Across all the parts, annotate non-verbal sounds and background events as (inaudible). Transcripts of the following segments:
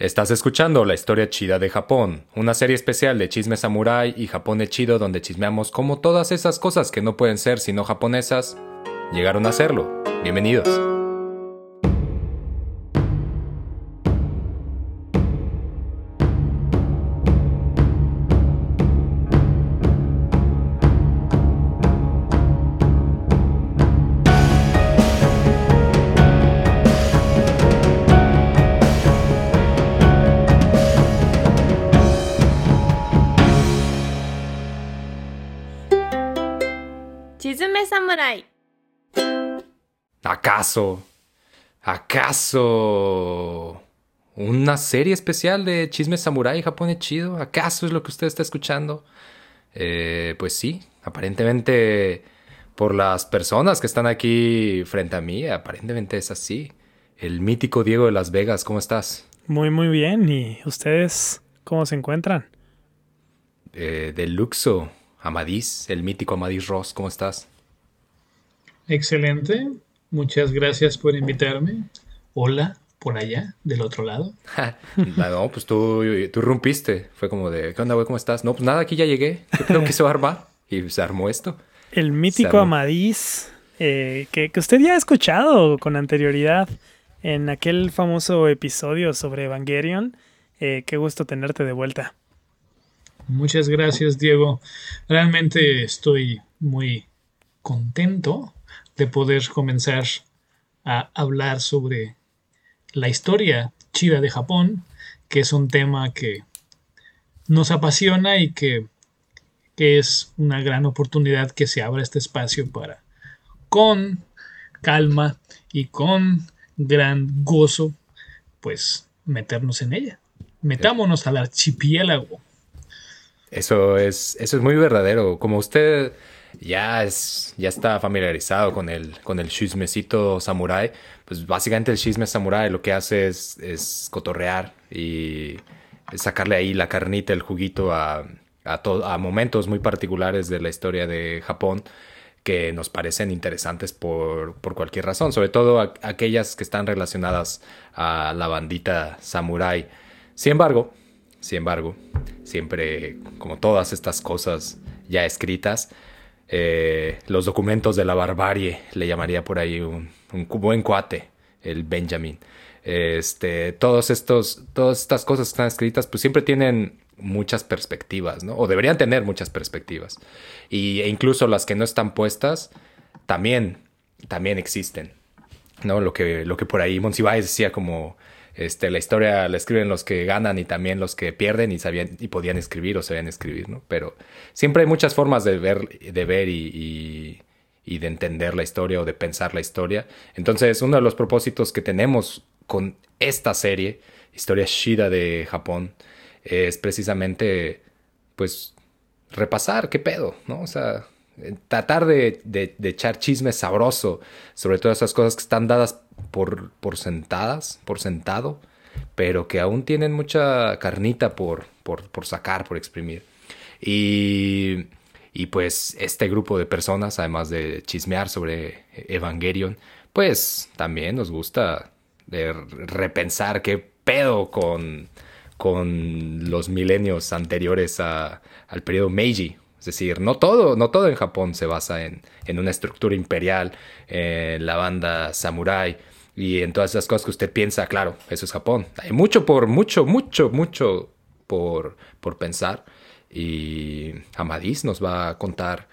Estás escuchando La Historia Chida de Japón, una serie especial de chisme samurai y Japón chido donde chismeamos cómo todas esas cosas que no pueden ser sino japonesas llegaron a serlo. Bienvenidos. ¿Acaso? ¿Acaso? ¿Una serie especial de chisme samurai Japón chido? ¿Acaso es lo que usted está escuchando? Eh, pues sí, aparentemente por las personas que están aquí frente a mí, aparentemente es así. El mítico Diego de Las Vegas, ¿cómo estás? Muy, muy bien. ¿Y ustedes cómo se encuentran? Eh, de Luxo, Amadís, el mítico Amadís Ross, ¿cómo estás? Excelente. Muchas gracias por invitarme. Hola, por allá, del otro lado. (laughs) no, pues tú, tú rompiste. Fue como de, ¿qué onda, güey? ¿Cómo estás? No, pues nada, aquí ya llegué. Yo creo que se va a armar. Y se armó esto. El mítico Amadís, eh, que, que usted ya ha escuchado con anterioridad en aquel famoso episodio sobre Evangelion. Eh, qué gusto tenerte de vuelta. Muchas gracias, Diego. Realmente estoy muy contento de poder comenzar a hablar sobre la historia chida de Japón, que es un tema que nos apasiona y que, que es una gran oportunidad que se abra este espacio para, con calma y con gran gozo, pues meternos en ella. Metámonos al archipiélago. Eso es, eso es muy verdadero. Como usted ya, es, ya está familiarizado con el, con el chismecito samurai, pues básicamente el chisme samurai lo que hace es, es cotorrear y sacarle ahí la carnita, el juguito a, a, a momentos muy particulares de la historia de Japón que nos parecen interesantes por, por cualquier razón, sobre todo aquellas que están relacionadas a la bandita samurai. Sin embargo, sin embargo, siempre como todas estas cosas ya escritas, eh, los documentos de la barbarie, le llamaría por ahí un, buen cuate, el Benjamin. Este, todos estos, todas estas cosas que están escritas, pues siempre tienen muchas perspectivas, ¿no? O deberían tener muchas perspectivas. Y, e incluso las que no están puestas, también, también existen, ¿no? Lo que, lo que por ahí Monsiváis decía como, este, la historia la escriben los que ganan y también los que pierden y sabían y podían escribir o sabían escribir, ¿no? Pero siempre hay muchas formas de ver, de ver y, y de entender la historia o de pensar la historia. Entonces, uno de los propósitos que tenemos con esta serie, Historia Shida de Japón, es precisamente, pues, repasar qué pedo, ¿no? O sea, tratar de, de, de, echar chisme sabroso sobre todas esas cosas que están dadas por, por sentadas, por sentado, pero que aún tienen mucha carnita por, por, por sacar, por exprimir. Y, y pues este grupo de personas, además de chismear sobre Evangelion, pues también nos gusta repensar qué pedo con, con los milenios anteriores a, al periodo Meiji. Es decir, no todo, no todo en Japón se basa en, en una estructura imperial, en la banda samurai y en todas esas cosas que usted piensa, claro, eso es Japón. Hay mucho por, mucho, mucho, mucho por, por pensar. Y Amadís nos va a contar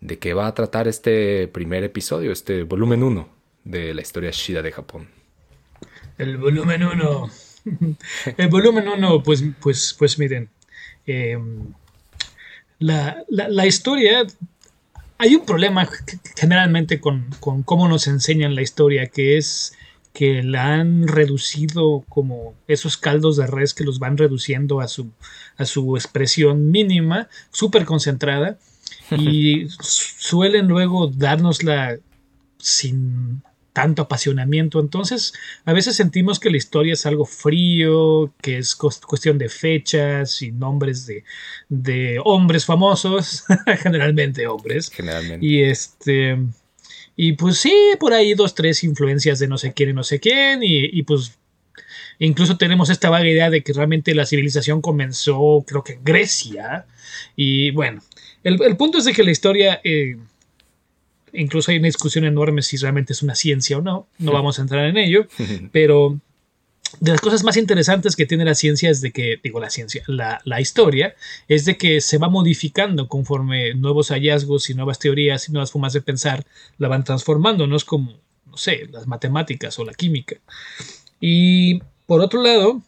de qué va a tratar este primer episodio, este volumen 1 de la historia Shida de Japón. El volumen 1. El volumen 1, pues, pues, pues miren. Eh, la, la, la, historia. Hay un problema generalmente con, con, cómo nos enseñan la historia, que es que la han reducido como esos caldos de res que los van reduciendo a su, a su expresión mínima, súper concentrada, y (laughs) suelen luego dárnosla sin tanto apasionamiento. Entonces, a veces sentimos que la historia es algo frío, que es cuestión de fechas y nombres de, de hombres famosos, (laughs) generalmente hombres. Generalmente. Y este. Y pues sí, por ahí dos, tres influencias de no sé quién y no sé quién. Y, y pues Incluso tenemos esta vaga idea de que realmente la civilización comenzó, creo que en Grecia. Y bueno, el, punto es de que la historia, eh, incluso hay una discusión enorme si realmente es una ciencia o no. No vamos a entrar en ello, (laughs) pero de las cosas más interesantes que tiene la ciencia es de que, digo la ciencia, la, la, historia, es de que se va modificando conforme nuevos hallazgos y nuevas teorías y nuevas formas de pensar la van transformando, no es como, no sé, las matemáticas o la química. Y por otro lado,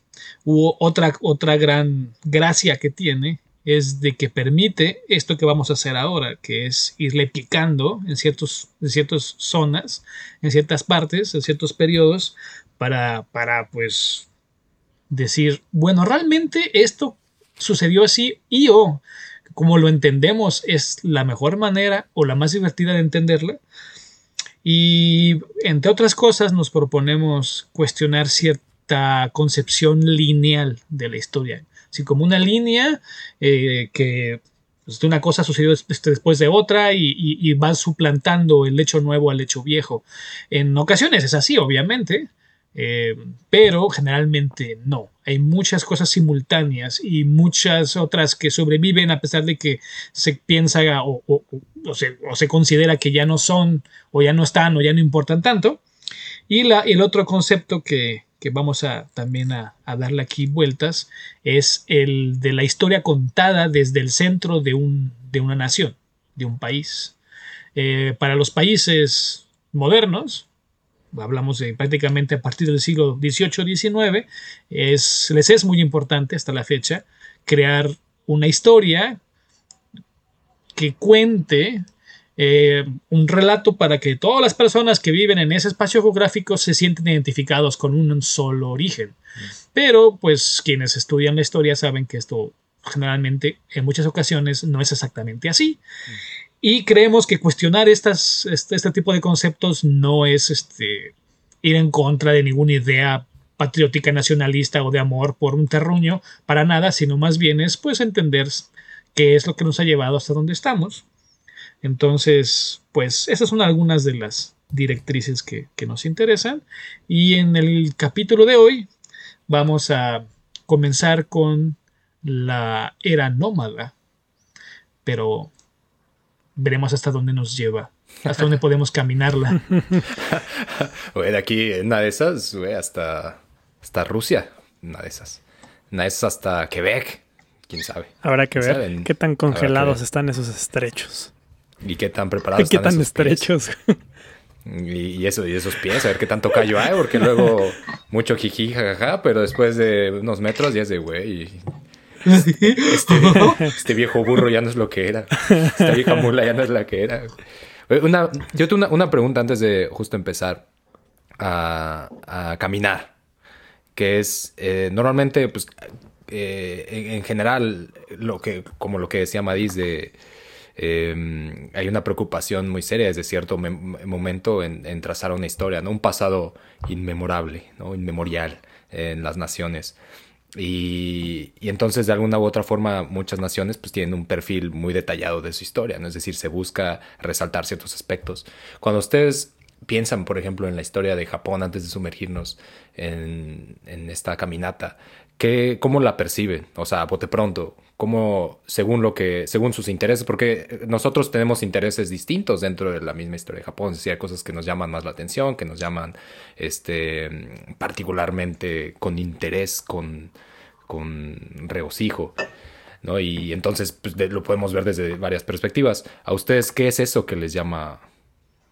hubo otra, otra gran gracia que tiene es de que permite esto que vamos a hacer ahora, que es irle picando en, ciertos, en ciertas zonas, en ciertas partes, en ciertos periodos, para, para pues decir, bueno, realmente esto sucedió así y o como lo entendemos es la mejor manera o la más divertida de entenderla. Y entre otras cosas nos proponemos cuestionar cierta concepción lineal de la historia. Así como una línea eh, que pues, una cosa sucedió después de otra y, y, va suplantando el hecho nuevo al hecho viejo. En ocasiones es así, obviamente, eh, pero generalmente no. Hay muchas cosas simultáneas y muchas otras que sobreviven a pesar de que se piensa o, se, considera que ya no son o ya no están o ya no importan tanto. Y la, el otro concepto que, vamos a también a, darle aquí vueltas es el de la historia contada desde el centro de, un, de una nación, de un país. Eh, para los países modernos, hablamos de prácticamente a partir del siglo XVIII-XIX, es, les es muy importante hasta la fecha crear una historia que cuente eh, un relato para que todas las personas que viven en ese espacio geográfico se sienten identificados con un solo origen. Pero pues quienes estudian la historia saben que esto generalmente en muchas ocasiones no es exactamente así. Y creemos que cuestionar estas, este, este, tipo de conceptos no es este, ir en contra de ninguna idea patriótica nacionalista o de amor por un terruño, para nada, sino más bien es pues entender qué es lo que nos ha llevado hasta donde estamos. Entonces, pues esas son algunas de las directrices que, que nos interesan. Y en el capítulo de hoy vamos a comenzar con la era nómada, pero veremos hasta dónde nos lleva, hasta dónde podemos caminarla. (laughs) de aquí, una de esas, hasta, hasta Rusia, una de esas. Una de esas hasta Quebec, quién sabe. Habrá que ver qué tan congelados están esos estrechos. Y qué tan preparados ¿Qué tan estrechos? Y, eso, y esos pies, a ver qué tanto callo hay, porque luego mucho jiji, jajaja, pero después de unos metros ya es de güey. Este, este, viejo burro ya no es lo que era. Esta vieja mula ya no es la que era. Una, yo tengo una, pregunta antes de justo empezar a, caminar. Que es, eh, normalmente, pues, eh, en, general, lo que, como lo que decía Madis de... Em, hay una preocupación muy seria desde cierto momento en, trazar una historia, ¿no? Un pasado inmemorable, ¿no? Inmemorial en las naciones. Y, entonces de alguna u otra forma muchas naciones pues tienen un perfil muy detallado de su historia, ¿no? Es decir, se busca resaltar ciertos aspectos. Cuando ustedes piensan, por ejemplo, en la historia de Japón antes de sumergirnos en, en esta caminata, ¿qué, ¿cómo la perciben? O sea, bote pronto, ¿cómo, según lo que, según sus intereses? Porque nosotros tenemos intereses distintos dentro de la misma historia de Japón. Decir, hay cosas que nos llaman más la atención, que nos llaman este, particularmente con interés, con, con regocijo. ¿no? Y entonces pues, lo podemos ver desde varias perspectivas. ¿A ustedes qué es eso que les llama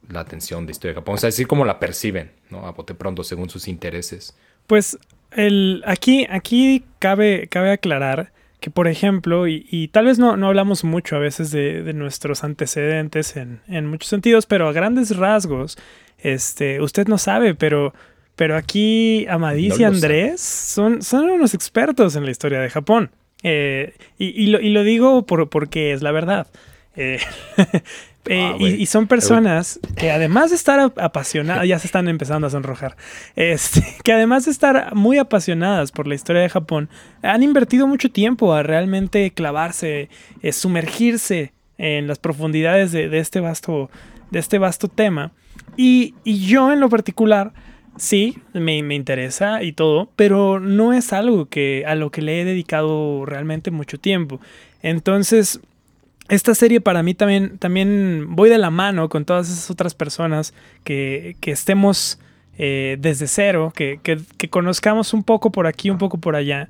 la atención de historia de Japón? O sea, decir cómo la perciben, ¿no? A bote pronto, según sus intereses. Pues el, aquí, aquí cabe, cabe aclarar que, por ejemplo, y, tal vez no, no, hablamos mucho a veces de, de nuestros antecedentes en, en, muchos sentidos, pero a grandes rasgos, este, usted no sabe, pero, pero aquí Amadís y Andrés son, son unos expertos en la historia de Japón. Eh, y, y, lo, y, lo, digo por, porque es la verdad. Eh, (laughs) Eh, ah, y, son personas que además de estar apasionadas, ya se están empezando a sonrojar, este, (laughs) que además de estar muy apasionadas por la historia de Japón, han invertido mucho tiempo a realmente clavarse, eh, sumergirse en las profundidades de, este vasto, de este vasto tema. Y, yo en lo particular sí, me, me, interesa y todo, pero no es algo que a lo que le he dedicado realmente mucho tiempo. Entonces, esta serie para mí también, también voy de la mano con todas esas otras personas que, que estemos eh, desde cero, que, que, que, conozcamos un poco por aquí, un poco por allá.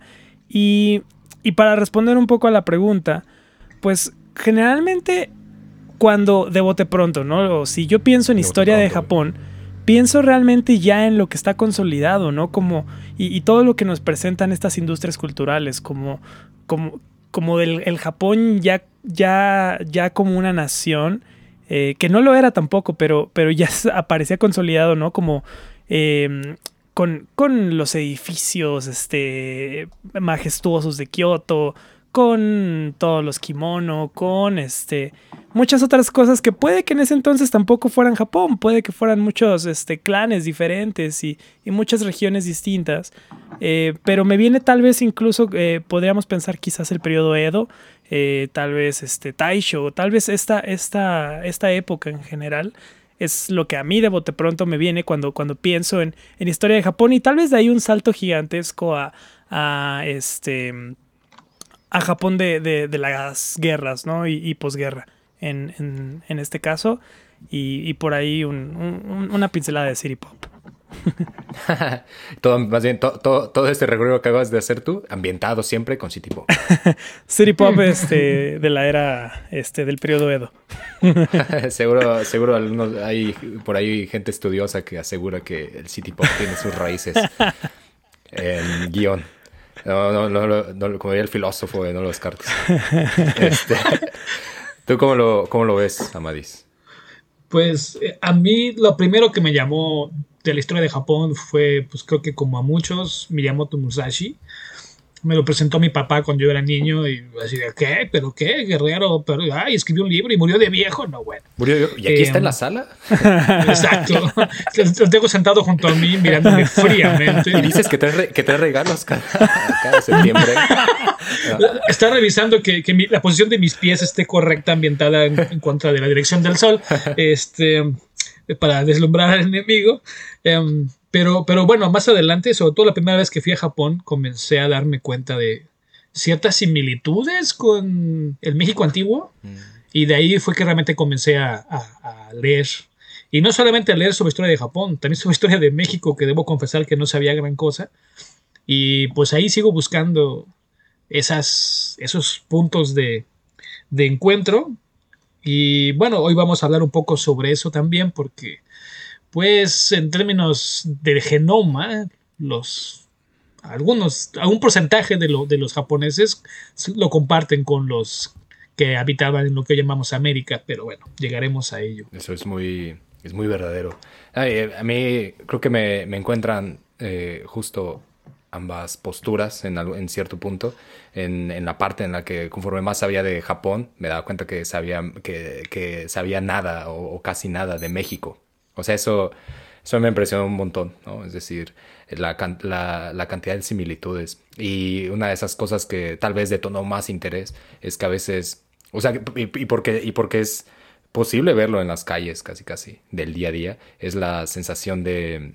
Y, y para responder un poco a la pregunta, pues generalmente cuando de bote pronto, ¿no? O si yo pienso en de historia pronto, de Japón, pienso realmente ya en lo que está consolidado, ¿no? Como, y, y, todo lo que nos presentan estas industrias culturales, como, como, como del el Japón ya, ya, ya como una nación, eh, que no lo era tampoco, pero, pero ya (laughs) aparecía consolidado, ¿no? Como eh, con, con, los edificios este, majestuosos de Kioto, con todos los kimono, con este muchas otras cosas que puede que en ese entonces tampoco fueran Japón, puede que fueran muchos este, clanes diferentes y, y, muchas regiones distintas, eh, pero me viene tal vez incluso, eh, podríamos pensar quizás el periodo Edo, eh, tal vez este Taisho, tal vez esta, esta, esta época en general, es lo que a mí de bote pronto me viene cuando, cuando pienso en, en historia de Japón y tal vez de ahí un salto gigantesco a, a este a Japón de, de, de, las guerras, ¿no? Y, y posguerra, en, en, en, este caso. Y, y por ahí un, un, una pincelada de City Pop. (laughs) todo, más bien, to, to, todo este recorrido que acabas de hacer tú, ambientado siempre con City Pop. (laughs) City Pop este, de la era este, del periodo Edo. (laughs) seguro, seguro algunos, hay por ahí gente estudiosa que asegura que el City Pop tiene sus raíces en guion. No, no, no, no, como diría el filósofo, no lo descartes. (laughs) Este, ¿Tú cómo lo, cómo lo ves, Amadis? Pues eh, a mí lo primero que me llamó de la historia de Japón fue, pues creo que como a muchos, Miyamoto Musashi. Me lo presentó mi papá cuando yo era niño y así de, ¿qué? ¿Pero qué? Guerrero, pero, ay, escribió un libro y murió de viejo. No, bueno. ¿Murió? ¿Y aquí eh, está en la sala? Exacto. (laughs) Lo tengo sentado junto a mí mirándome fríamente. Y dices que trae, que trae regalos cada, cada septiembre. (laughs) Está revisando que, que mi, la posición de mis pies esté correcta, ambientada en, en contra de la dirección del sol. Este para deslumbrar al enemigo. Um, pero, pero bueno, más adelante, sobre todo la primera vez que fui a Japón, comencé a darme cuenta de ciertas similitudes con el México antiguo. Mm. Y de ahí fue que realmente comencé a, a, a, leer. Y no solamente a leer sobre historia de Japón, también sobre historia de México, que debo confesar que no sabía gran cosa. Y pues ahí sigo buscando esas, esos puntos de, de encuentro y bueno, hoy vamos a hablar un poco sobre eso también porque, pues, en términos del genoma, los algunos, algún porcentaje de, lo, de los japoneses lo comparten con los que habitaban en lo que llamamos América, pero bueno, llegaremos a ello. Eso es muy, es muy verdadero. Ay, a mí creo que me, me encuentran eh, justo ambas posturas en, en cierto punto. En, en, la parte en la que conforme más sabía de Japón, me daba cuenta que sabía, que, que sabía nada o, casi nada de México. O sea, eso, eso me impresionó un montón, ¿no? Es decir, la, la, la, cantidad de similitudes. Y una de esas cosas que tal vez detonó más interés es que a veces, o sea, y, y porque, y porque es posible verlo en las calles casi casi del día a día, es la sensación de,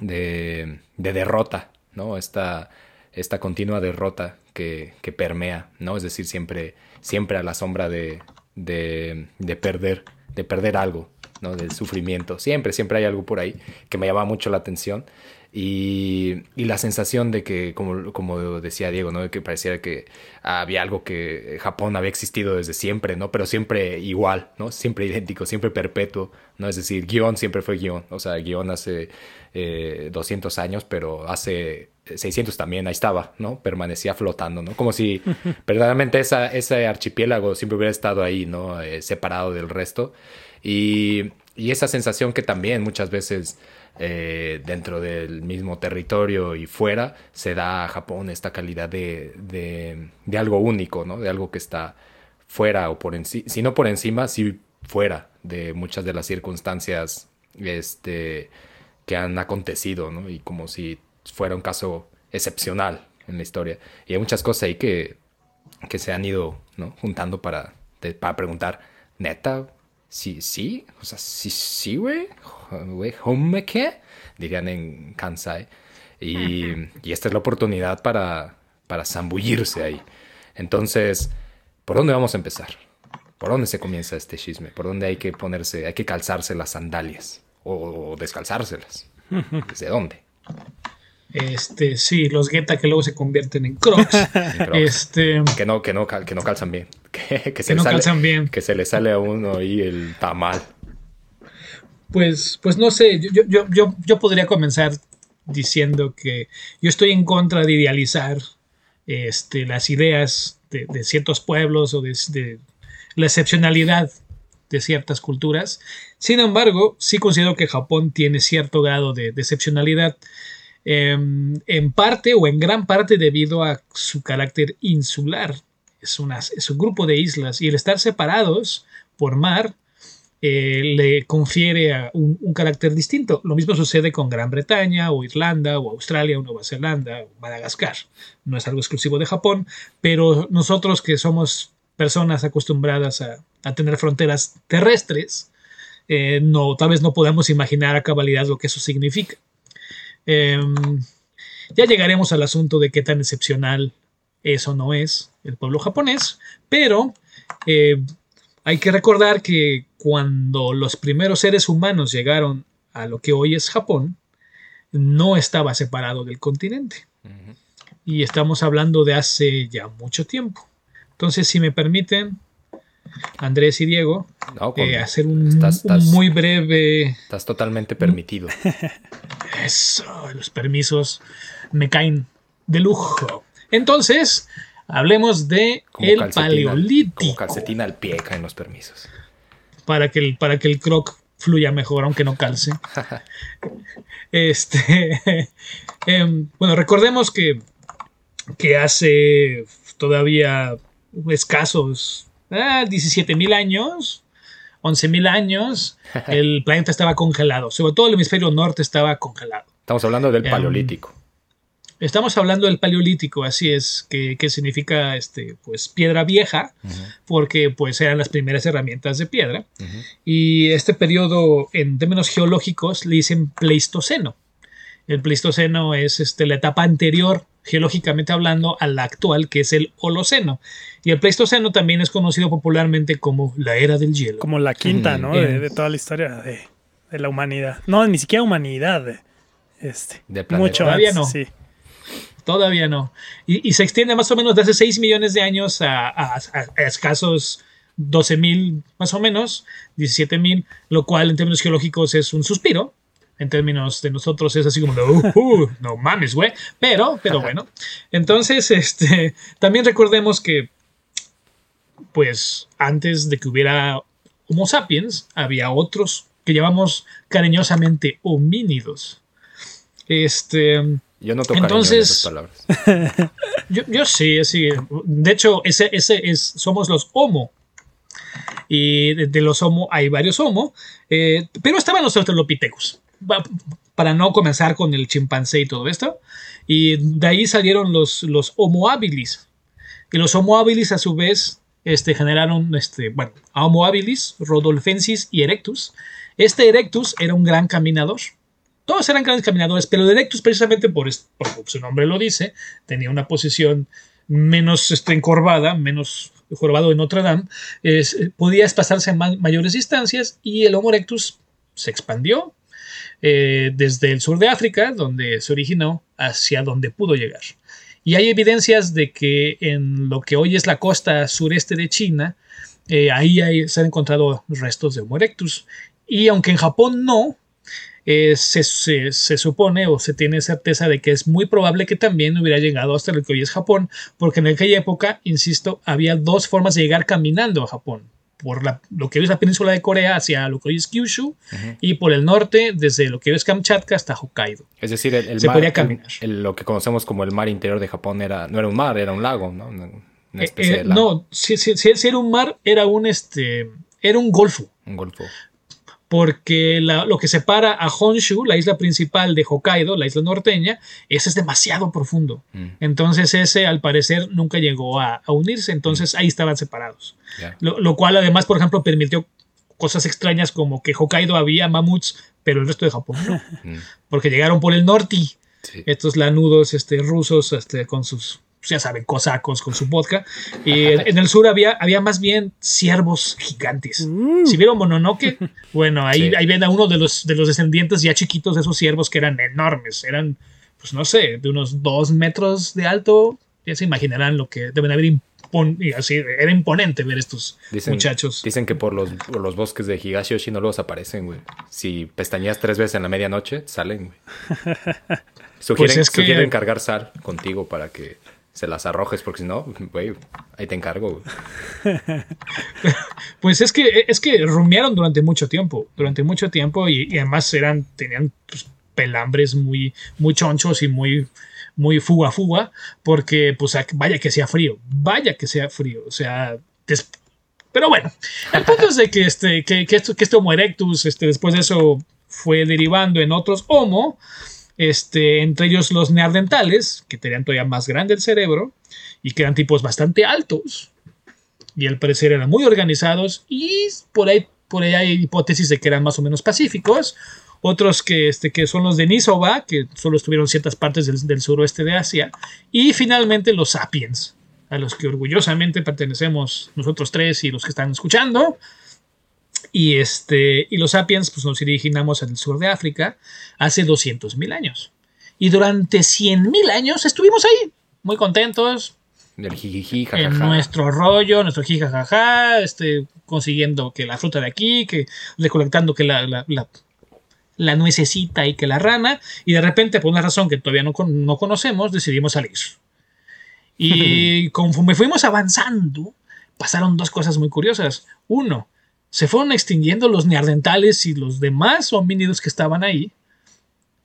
de, de derrota ¿no? Esta, esta continua derrota que, que, permea, ¿no? Es decir, siempre, siempre a la sombra de, de, de, perder, de perder algo, ¿no? Del sufrimiento. Siempre, siempre hay algo por ahí que me llama mucho la atención. Y, y, la sensación de que, como, como decía Diego, ¿no? De que pareciera que había algo que Japón había existido desde siempre, ¿no? Pero siempre igual, ¿no? Siempre idéntico, siempre perpetuo, ¿no? Es decir, guion siempre fue guion. O sea, guion hace eh, 200 años, pero hace 600 también ahí estaba, ¿no? Permanecía flotando, ¿no? Como si (laughs) verdaderamente esa, ese archipiélago siempre hubiera estado ahí, ¿no? Eh, separado del resto. Y, esa sensación que también muchas veces eh, dentro del mismo territorio y fuera, se da a Japón esta calidad de, de, algo único, ¿no? De algo que está fuera o por encima, si no por encima, sí fuera de muchas de las circunstancias este, que han acontecido, ¿no? Y como si fuera un caso excepcional en la historia. Y hay muchas cosas ahí que, que se han ido, ¿no? Juntando para, para preguntar, neta, sí, sí, o sea, sí, sí, güey, güey, ¿home qué? dirían en Kansai. Y, y esta es la oportunidad para, para zambullirse ahí. Entonces, ¿por dónde vamos a empezar? ¿Por dónde se comienza este chisme? ¿Por dónde hay que ponerse, hay que calzarse las sandalias? ¿O, o descalzárselas? ¿Desde dónde? Este, sí, los Geta que luego se convierten en Crocs. (laughs) Crocs. este, Que no, que no, cal- que no calzan bien. (laughs) Que, que se no sale- calzan bien. Que se le sale a uno ahí el tamal. Pues, pues no sé, yo, yo, yo, yo podría comenzar diciendo que yo estoy en contra de idealizar este, las ideas de, de ciertos pueblos o de, de la excepcionalidad de ciertas culturas. Sin embargo, sí considero que Japón tiene cierto grado de, de excepcionalidad, em, en parte o en gran parte debido a su carácter insular. Es, un grupo de islas y el estar separados por mar eh, le confiere un, carácter distinto. Lo mismo sucede con Gran Bretaña o Irlanda o Australia o Nueva Zelanda o Madagascar. No es algo exclusivo de Japón, pero nosotros que somos personas acostumbradas a, a tener fronteras terrestres, eh, no, tal vez no podamos imaginar a cabalidad lo que eso significa. Em, ya llegaremos al asunto de qué tan excepcional es o no es el pueblo japonés, pero eh, hay que recordar que cuando los primeros seres humanos llegaron a lo que hoy es Japón, no estaba separado del continente. Y estamos hablando de hace ya mucho tiempo. Entonces, si me permiten, Andrés y Diego, No, eh, hacer un, estás- un muy breve... Estás totalmente permitido. (laughs) Eso, los permisos me caen de lujo. Entonces, hablemos de Como el paleolítico. Como calcetina al pie caen los permisos. para que el, para que el croc fluya mejor, aunque no calce. (laughs) este, (laughs) em, bueno, recordemos que, que hace todavía escasos ah, 17 mil años, 11 mil años, (laughs) el planeta estaba congelado. Sobre todo el hemisferio norte estaba congelado. Estamos hablando del Em, paleolítico. Estamos hablando del paleolítico, así es, que, que significa este, pues, piedra vieja, porque pues, eran las primeras herramientas de piedra. Y este periodo, en términos geológicos, le dicen Pleistoceno. El Pleistoceno es este, la etapa anterior, geológicamente hablando, a la actual, que es el Holoceno. Y el Pleistoceno también es conocido popularmente como la era del hielo. Como la quinta, Mm. ¿no? De, Eh. de toda la historia de, de la humanidad. No, ni siquiera humanidad. de- Este, planeta. mucho Todavía antes, no. sí. Todavía no. Y, y se extiende más o menos de hace 6 millones de años a, a- a- a escasos 12 mil, más o menos, 17 mil, lo cual en términos geológicos es un suspiro. En términos de nosotros es así como, de, "Uh, uh, no mames, güey. Pero, pero bueno. (laughs) Entonces, este, también recordemos que, pues, antes de que hubiera Homo sapiens, había otros que llamamos cariñosamente homínidos. Este. Yo no tocaría Entonces- esas palabras. (laughs) Yo, yo sí, sí. De hecho, ese, ese es, somos los Homo. Y de, de los Homo hay varios Homo. eh, pero estaban los Australopithecus. Para no comenzar con el chimpancé y todo esto. Y de ahí salieron los, los Homo habilis. Y los Homo habilis, a su vez, este, generaron, este, bueno, a Homo habilis, Rodolfensis y Erectus. Este Erectus era un gran caminador. Todos eran grandes caminadores, pero Erectus, precisamente por, su nombre lo dice, tenía una posición menos este, encorvada, menos jorobado de Notre Dame, eh, podía desplazarse en ma- mayores distancias y el Homo erectus se expandió eh, desde el sur de África, donde se originó, hacia donde pudo llegar. Y hay evidencias de que en lo que hoy es la costa sureste de China, eh, ahí se han encontrado restos de Homo erectus. Y aunque en Japón no, eh, se, se- se supone o se tiene certeza de que es muy probable que también hubiera llegado hasta lo que hoy es Japón, porque en aquella época, insisto, había dos formas de llegar caminando a Japón. Por la- lo que hoy es la península de Corea hacia lo que hoy es Kyushu y por el norte desde lo que hoy es Kamchatka hasta Hokkaido. Es decir, el, el Se mar, podía caminar. el- lo que conocemos como el mar interior de Japón era, no era un mar, era un lago, ¿no? Una, Eh, especie eh, de lago, no, si, si- si- si era un mar, era un, este, era un golfo. un golfo. Porque la- lo que separa a Honshu, la isla principal de Hokkaido, la isla norteña, ese es demasiado profundo. Mm, Entonces ese al parecer nunca llegó a, a unirse, entonces ahí estaban separados. Lo, lo cual además, por ejemplo, permitió cosas extrañas como que Hokkaido había mamuts, pero el resto de Japón no. Mm, Porque llegaron por el norte sí. estos lanudos este, rusos este, con sus, ya saben, cosacos con su vodka. Y en, el sur había, había más bien ciervos gigantes. Mm. Si vieron Mononoke, (laughs) bueno, ahí, Sí. ahí ven a uno de los, de los descendientes ya chiquitos de esos ciervos que eran enormes. Eran, pues no sé, de unos dos metros de alto. Ya se imaginarán lo que deben haber impon- y así. Era imponente ver estos Dicen, muchachos. Dicen que por los, por los bosques de Higashi no los aparecen, güey. Si pestañeas tres veces en la medianoche, salen, güey. (laughs) Sugieren, Pues es que- sugieren cargar sal contigo para que se las arrojes, porque si no, güey, ahí te encargo. (laughs) Pues es que, es que rumiaron durante mucho tiempo, durante mucho tiempo y, además eran, tenían pues, pelambres muy, muy chonchos y muy, muy fuga fuga, porque pues vaya que sea frío, vaya que sea frío, o sea, des- pero bueno, el punto es de que este, que, que esto, que este Homo erectus, este, después de eso fue derivando en otros Homo, este, entre ellos los neandertales, que tenían todavía más grande el cerebro y que eran tipos bastante altos, y al parecer eran muy organizados y por ahí, por ahí hay hipótesis de que eran más o menos pacíficos. Otros que, este, que son los de Nisova, que solo estuvieron en ciertas partes del, del suroeste de Asia. Y finalmente los sapiens, a los que orgullosamente pertenecemos nosotros tres y los que están escuchando. Y, este, y los sapiens pues, nos originamos en el sur de África hace 200.000 años. Y durante 100.000 años estuvimos ahí, muy contentos, El jijiji, en nuestro rollo, nuestro jijajaja, este, consiguiendo que la fruta de aquí, que recolectando que la, la, la, la nuececita y que la rana, y de repente, por una razón que todavía no, no conocemos, decidimos salir. Y (laughs) conforme fuimos avanzando, pasaron dos cosas muy curiosas. Uno, se fueron extinguiendo los neandertales y los demás homínidos que estaban ahí.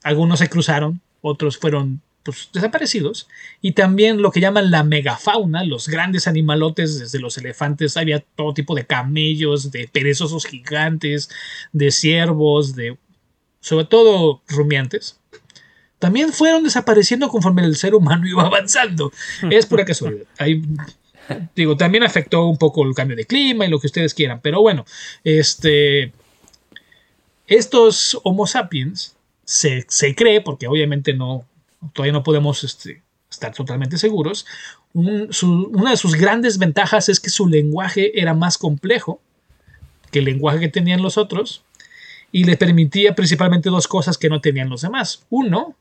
Algunos se cruzaron, otros fueron pues, desaparecidos. Y también lo que llaman la megafauna, los grandes animalotes, desde los elefantes, había todo tipo de camellos, de perezosos gigantes, de ciervos, de sobre todo rumiantes. También fueron desapareciendo conforme el ser humano (laughs) iba avanzando. Es pura casualidad. Ahí, digo, también afectó un poco el cambio de clima y lo que ustedes quieran. Pero bueno, este, estos Homo sapiens se, se cree, porque obviamente no, todavía no podemos este, estar totalmente seguros, una de sus grandes ventajas es que su lenguaje era más complejo que el lenguaje que tenían los otros y le permitía principalmente dos cosas que no tenían los demás. Uno,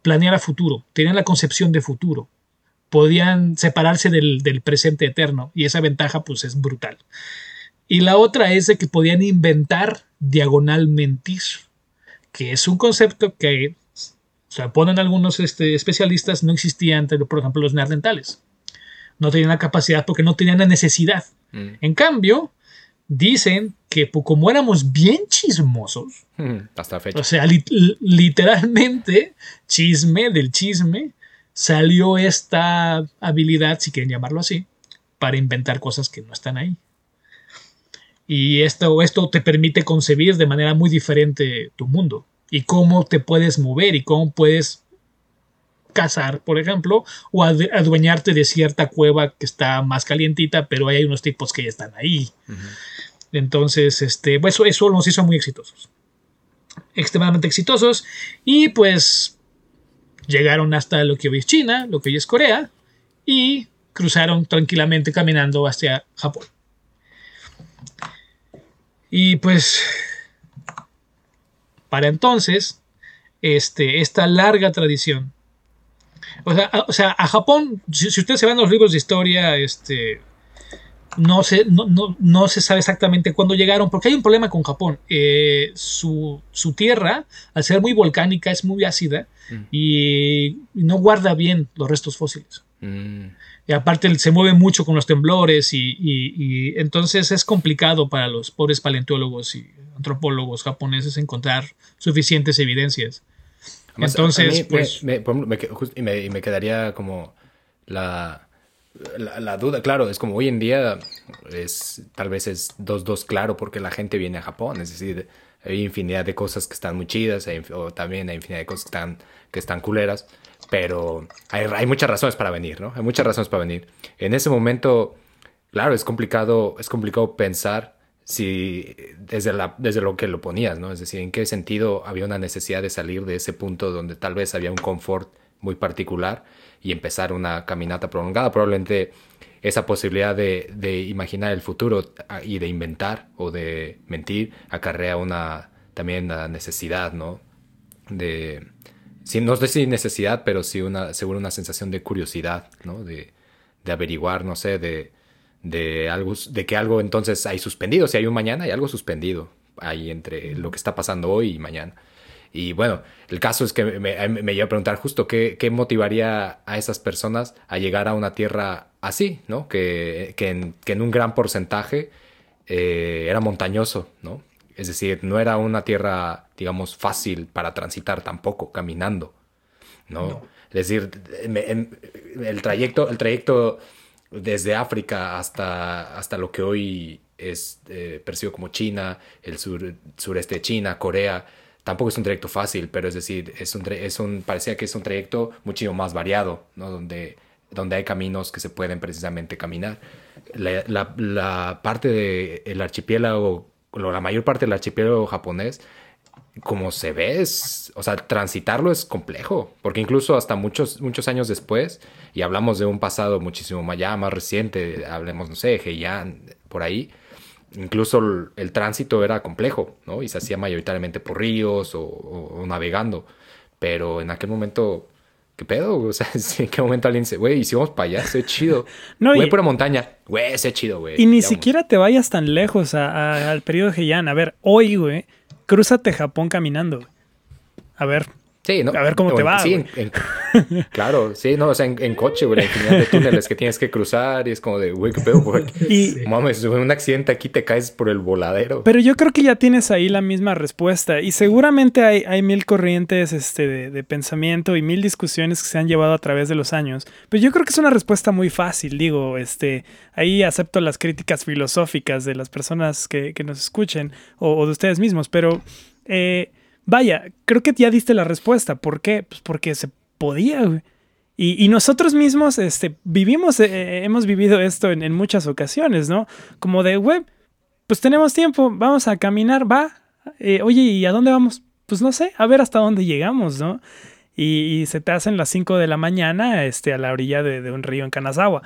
planear a futuro, tenían la concepción de futuro, podían separarse del, del presente eterno y esa ventaja pues es brutal. Y la otra es de que podían inventar diagonal mentir, que es un concepto que o sea, ponen algunos este, especialistas, no existía entre, por ejemplo, los neandertales. No tenían la capacidad porque no tenían la necesidad. Mm. En cambio, dicen que como éramos bien chismosos, Mm, (laughs) Hasta fecha. o sea, li- li- literalmente, chisme del chisme, salió esta habilidad, si quieren llamarlo así, para inventar cosas que no están ahí. Y esto, esto te permite concebir de manera muy diferente tu mundo y cómo te puedes mover y cómo puedes cazar, por ejemplo, o adueñarte de cierta cueva que está más calientita, pero hay unos tipos que ya están ahí. Entonces, este, pues eso, eso nos hizo muy exitosos. Extremadamente exitosos. Y pues llegaron hasta lo que hoy es China, lo que hoy es Corea, y cruzaron tranquilamente caminando hacia Japón. Y pues, para entonces, este, esta larga tradición. O sea, a, Japón, si, si ustedes se van a los libros de historia, este, no se, no, no, no se sabe exactamente cuándo llegaron, porque hay un problema con Japón. Eh, su, su tierra, al ser muy volcánica, es muy ácida Mm. y no guarda bien los restos fósiles. Mm. Y aparte se mueve mucho con los temblores y, y- y entonces es complicado para los pobres paleontólogos y antropólogos japoneses encontrar suficientes evidencias. Además, Entonces, pues- me, me me, y me quedaría como la, la, duda, claro, es como hoy en día es tal vez es 2-2 claro porque la gente viene a Japón, es decir, hay infinidad de cosas que están muy chidas, o también hay infinidad de cosas que están, que están culeras, pero hay, hay muchas razones para venir, ¿no? Hay muchas razones para venir. En ese momento, claro, es complicado, es complicado pensar si desde, la, desde lo que lo ponías, ¿no? Es decir, en qué sentido había una necesidad de salir de ese punto donde tal vez había un confort muy particular y empezar una caminata prolongada. Probablemente esa posibilidad de, de imaginar el futuro ah, y de inventar o de mentir acarrea una también la necesidad, ¿no? De, no sé si necesidad, pero sí una, seguro una sensación de curiosidad, ¿no? De, de averiguar, no sé, de, de, algo, de que algo entonces hay suspendido. Si hay un mañana, hay algo suspendido ahí entre lo que está pasando hoy y mañana. Y bueno, el caso es que me, me, lleva a preguntar justo qué, qué, motivaría a esas personas a llegar a una tierra así, ¿no? Que, que, en, que en un gran porcentaje eh, era montañoso, ¿no? Es decir, no era una tierra, digamos, fácil para transitar tampoco, caminando, ¿no? Es decir, el trayecto, el trayecto desde África hasta, hasta lo que hoy es eh, percibido como China, el sur, sureste de China, Corea, tampoco es un trayecto fácil, pero es decir, es un, es un, parecía que es un trayecto muchísimo más variado, ¿no? donde, donde hay caminos que se pueden precisamente caminar. La, la, la parte del archipiélago, la mayor parte del archipiélago japonés como se ve, es, o sea, transitarlo es complejo, porque incluso hasta muchos, muchos años después, y hablamos de un pasado muchísimo más, ya más reciente, hablemos, no sé, Heian, por ahí, incluso el, tránsito era complejo, ¿no? Y se hacía mayoritariamente por ríos o, navegando, pero en aquel momento, ¿qué pedo? O sea, (laughs) en qué momento alguien dice, güey, y si vamos para allá, es chido. (laughs) No, güey, pura montaña, güey, es chido, güey. Y ni siquiera te vayas tan lejos al periodo Heian. A ver, hoy, güey crúzate Japón caminando. A ver. Sí, ¿no? A ver cómo te va. Sí, (laughs) claro, sí, no, o sea, en, coche, güey, la de túneles que tienes que cruzar y es como de, güey, qué pedo, güey. (laughs) Y, Mames, un accidente aquí te caes por el voladero. Pero yo creo que ya tienes ahí la misma respuesta y seguramente hay, hay mil corrientes este, de, de, pensamiento y mil discusiones que se han llevado a través de los años. Pero yo creo que es una respuesta muy fácil, digo, este, ahí acepto las críticas filosóficas de las personas que, que nos escuchen o, o, de ustedes mismos, pero... Eh, Vaya, creo que ya diste la respuesta. ¿Por qué? Pues porque se podía, güey. Y, nosotros mismos este, vivimos, eh, eh, hemos vivido esto en, muchas ocasiones, ¿no? Como de, güey, pues tenemos tiempo, vamos a caminar, va. Eh, oye, ¿y a dónde vamos? Pues no sé, a ver hasta dónde llegamos, ¿no? Y, se te hacen las 5 de la mañana este, a la orilla de, un río en Kanazawa.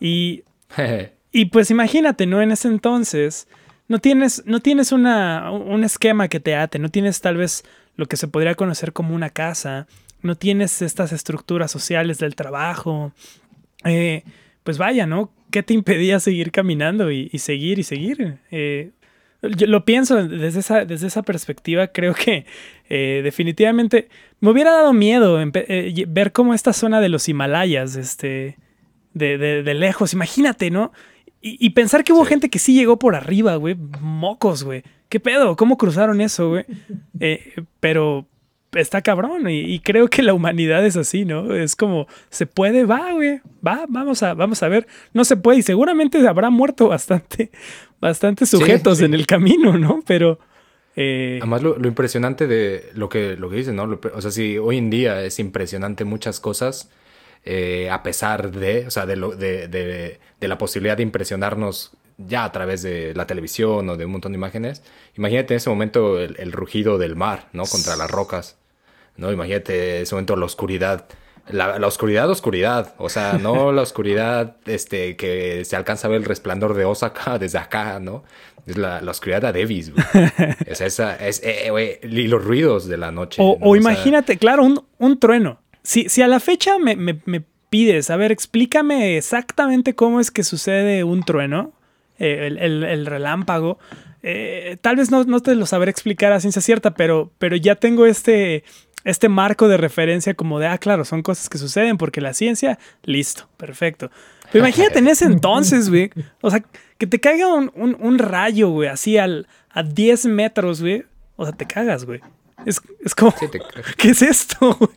Y, (laughs) y pues imagínate, ¿no? En ese entonces no tienes, no tienes una, un esquema que te ate, no tienes tal vez lo que se podría conocer como una casa, no tienes estas estructuras sociales del trabajo. Eh, pues vaya, ¿no? ¿Qué te impedía seguir caminando y, seguir y seguir? Eh, yo lo pienso desde esa, desde esa perspectiva, creo que eh, definitivamente me hubiera dado miedo ver cómo esta zona de los Himalayas, este, de, de lejos, imagínate, ¿no? Y, pensar que hubo gente que sí llegó por arriba, güey. Mocos, güey. ¿Qué pedo? ¿Cómo cruzaron eso, güey? (laughs) Eh, pero está cabrón. Y, creo que la humanidad es así, ¿no? Es como, se puede, va, güey. Va, vamos a, vamos a ver. No se puede. Y seguramente habrá muerto bastante, (laughs) bastante sujetos en el camino, ¿no? Pero. Eh, Además, lo, impresionante de lo que, lo que dices, ¿no? o sea, si hoy en día es impresionante muchas cosas eh, a pesar de, o sea, de, lo, de, de, la posibilidad de impresionarnos ya a través de la televisión o de un montón de imágenes. Imagínate en ese momento el, rugido del mar, ¿no? Contra las rocas, ¿no? Imagínate en ese momento la oscuridad. La, la, oscuridad, oscuridad. O sea, no (laughs) la oscuridad este, que se alcanza a ver el resplandor de Osaka (laughs) desde acá, ¿no? Es la, la oscuridad de Davis, (laughs) es esa, es, eh, eh, y los ruidos de la noche. O, imagínate, claro, un, un trueno. Si, a la fecha me, pides, a ver, explícame exactamente cómo es que sucede un trueno, eh, el, relámpago. Eh, tal vez no, te lo sabré explicar a ciencia cierta, pero, pero ya tengo este, este marco de referencia como de, ah, claro, son cosas que suceden porque la ciencia, listo, perfecto. Pero imagínate en ese (laughs) entonces, güey. O sea, que te caiga un, rayo, güey, así al, a 10 metros, güey. O sea, te cagas, güey. Es, como, ¿qué es esto, güey?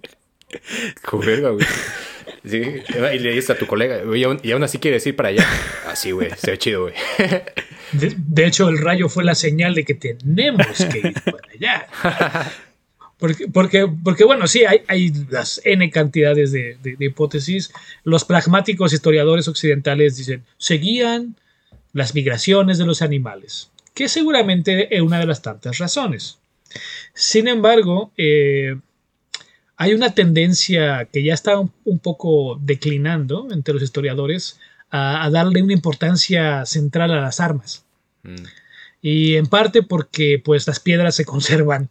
Y le dices a tu colega, y aún, así quiere ir para allá. Así, güey, se chido, güey. De, hecho, el rayo fue la señal de que tenemos que ir para allá. Porque, porque, porque bueno, sí, hay, hay las N cantidades de, hipótesis. Los pragmáticos historiadores occidentales dicen, seguían las migraciones de los animales que seguramente es una de las tantas razones. Sin embargo, eh, hay una tendencia que ya está un, poco declinando entre los historiadores a, darle una importancia central a las armas. Mm. Y en parte porque pues las piedras se (laughs) conservan.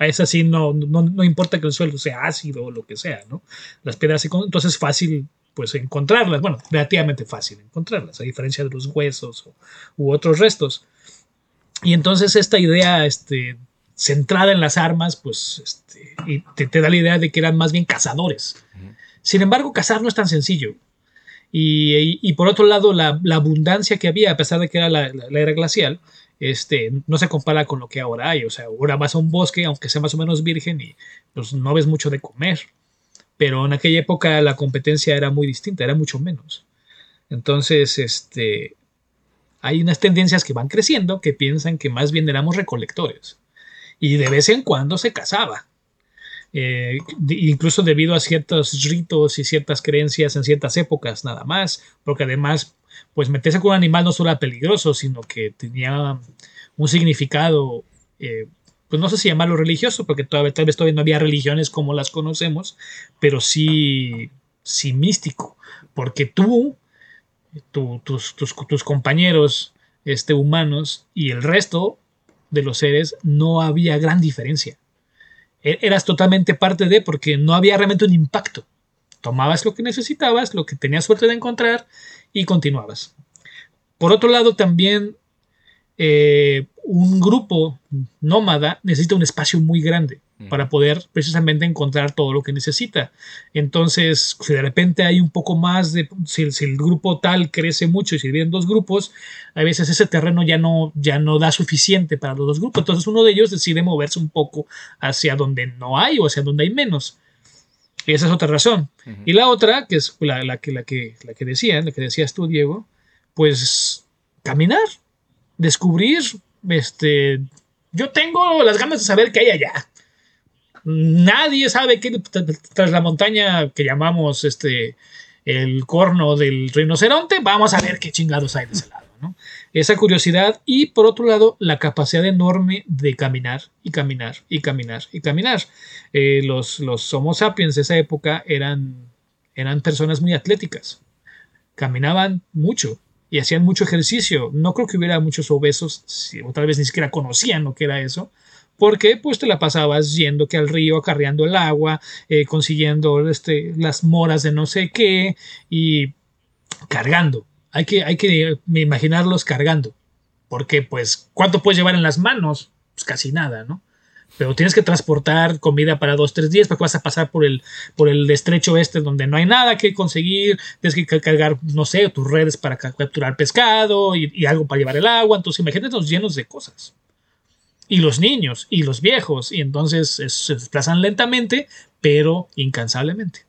A esas sí no, no, importa que el suelo sea ácido o lo que sea, ¿no? Las piedras se entonces es fácil pues encontrarlas, bueno, relativamente fácil encontrarlas, a diferencia de los huesos u otros restos. Y entonces esta idea este, centrada en las armas, pues este, y te, da la idea de que eran más bien cazadores. Sin embargo, cazar no es tan sencillo. Y, por otro lado, la, abundancia que había, a pesar de que era la, era glacial, este, no se compara con lo que ahora hay. O sea, ahora vas a un bosque, aunque sea más o menos virgen, y pues, no ves mucho de comer. Pero en aquella época la competencia era muy distinta, era mucho menos. Entonces, este, hay unas tendencias que van creciendo que piensan que más bien éramos recolectores. Y de vez en cuando se cazaba. Eh, incluso debido a ciertos ritos y ciertas creencias en ciertas épocas nada más, porque además, pues meterse con un animal no solo era peligroso, sino que tenía un significado, eh, pues no sé si llamarlo religioso, porque todavía, tal vez todavía no había religiones como las conocemos, pero sí, sí místico, porque tú, tus, tus, compañeros este, humanos y el resto de los seres no había gran diferencia e-, eras totalmente parte de porque no había realmente un impacto. Tomabas lo que necesitabas, lo que tenías suerte de encontrar y continuabas. Por otro lado, también eh, un grupo nómada necesita un espacio muy grande para poder precisamente encontrar todo lo que necesita. Entonces, si de repente hay un poco más de, si, el grupo tal crece mucho y se divide en dos grupos, a veces ese terreno ya no, ya no da suficiente para los dos grupos. Entonces uno de ellos decide moverse un poco hacia donde no hay o hacia donde hay menos. Y esa es otra razón. Y la otra, que es la, la, que, la, que, la que decía, la que decías tú, Diego, pues caminar, descubrir, este, yo tengo las ganas de saber qué hay allá nadie sabe qué tras la montaña que llamamos este el corno del rinoceronte, vamos a ver qué chingados hay de ese lado, ¿no? Esa curiosidad y por otro lado la capacidad enorme de caminar y caminar y caminar y caminar. Eh, los, los Homo sapiens de esa época eran, eran personas muy atléticas, caminaban mucho y hacían mucho ejercicio. No creo que hubiera muchos obesos, o tal vez ni siquiera conocían lo que era eso, porque pues te la pasabas yendo que al río acarreando el agua, eh, consiguiendo este, las moras de no sé qué y cargando. Hay que, hay que imaginarlos cargando, porque pues ¿cuánto puedes llevar en las manos? Pues casi nada, ¿no? Pero tienes que transportar comida para dos, tres días, porque vas a pasar por el, por el estrecho este donde no hay nada que conseguir, tienes que cargar, no sé, tus redes para capturar pescado y, y algo para llevar el agua, entonces imagínate los llenos de cosas. Y los niños y los viejos, y entonces se desplazan lentamente, pero incansablemente.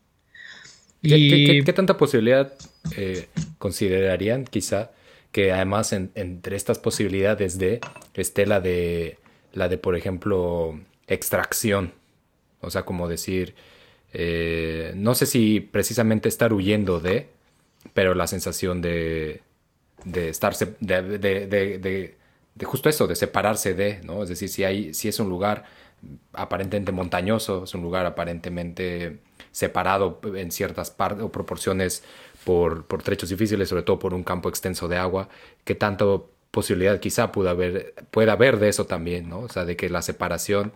¿Qué, qué, tanta posibilidad eh, considerarían quizá que además entre estas posibilidades de esté la de, la de, por ejemplo, extracción? O sea, como decir, eh, no sé si precisamente estar huyendo de, pero la sensación de, de estarse, de de justo eso, de separarse de, ¿no? Es decir, si, hay, si es un lugar aparentemente montañoso, es un lugar aparentemente separado en ciertas partes o proporciones por, por, trechos difíciles, sobre todo por un campo extenso de agua, ¿qué tanto posibilidad quizá pueda haber, pueda haber de eso también, ¿no? O sea, de que la separación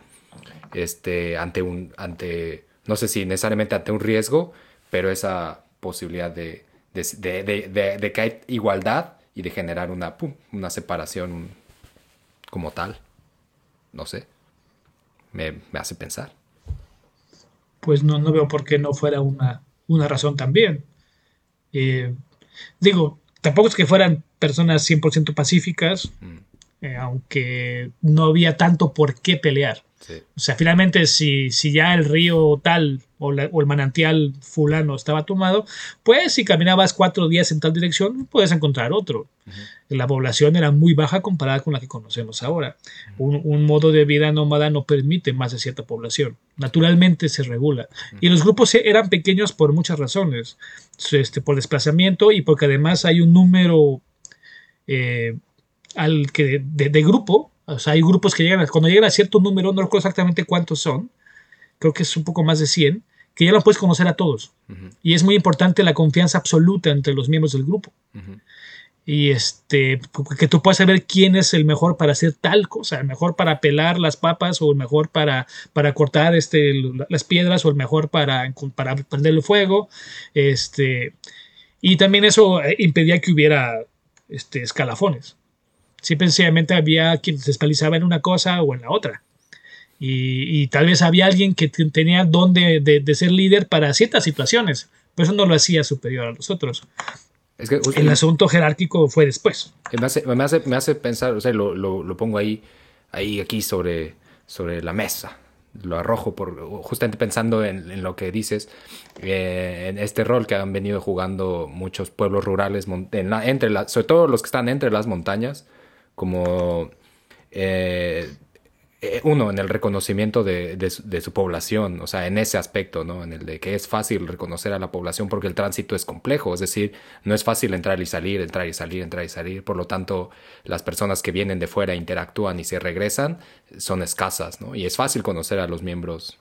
este, ante un, ante, no sé si necesariamente ante un riesgo, pero esa posibilidad de, de, de, de que hay igualdad y de generar una, una separación, como tal. No sé. Me, hace pensar. Pues no, no veo por qué no fuera una, una razón también. Eh, digo, tampoco es que fueran personas 100% pacíficas, mm. Eh, aunque no había tanto por qué pelear. O sea, finalmente, si, si ya el río tal o, el manantial fulano estaba tomado, pues si caminabas cuatro días en tal dirección, puedes encontrar otro. La población era muy baja comparada con la que conocemos ahora. un, modo de vida nómada no permite más de cierta población. Naturalmente se regula. Y los grupos eran pequeños por muchas razones. Este, por desplazamiento y porque además hay un número... Eh, al que de, de grupo, o sea, hay grupos que llegan, a- cuando llegan a cierto número, no recuerdo exactamente cuántos son, creo que es un poco más de 100, que ya lo puedes conocer a todos. Y es muy importante la confianza absoluta entre los miembros del grupo. Y este, que tú puedas saber quién es el mejor para hacer tal cosa, el mejor para pelar las papas o el mejor para, para cortar este, las piedras o el mejor para, para prender el fuego. Este, y también eso eh, impedía que hubiera este, escalafones. Simple y sencillamente había quien se especializaba en una cosa o en la otra. Y, y tal vez había alguien que tenía don de, de- de ser líder para ciertas situaciones, pero eso no lo hacía superior a los otros. Es que justo- El asunto jerárquico fue después. me, hace, me, hace, me hace pensar, o sea, lo, lo, lo pongo ahí, ahí aquí sobre, sobre la mesa. Lo arrojo por justamente pensando en, en lo que dices, eh, en este rol que han venido jugando muchos pueblos rurales, mon- en la- entre la- sobre todo los que están entre las montañas, como eh, eh, uno, en el reconocimiento de, de su- de su población, o sea, en ese aspecto, ¿no? En el de que es fácil reconocer a la población porque el tránsito es complejo, es decir, no es fácil entrar y salir, entrar y salir, entrar y salir, por lo tanto, las personas que vienen de fuera interactúan y se regresan son escasas, ¿no? Y es fácil conocer a los miembros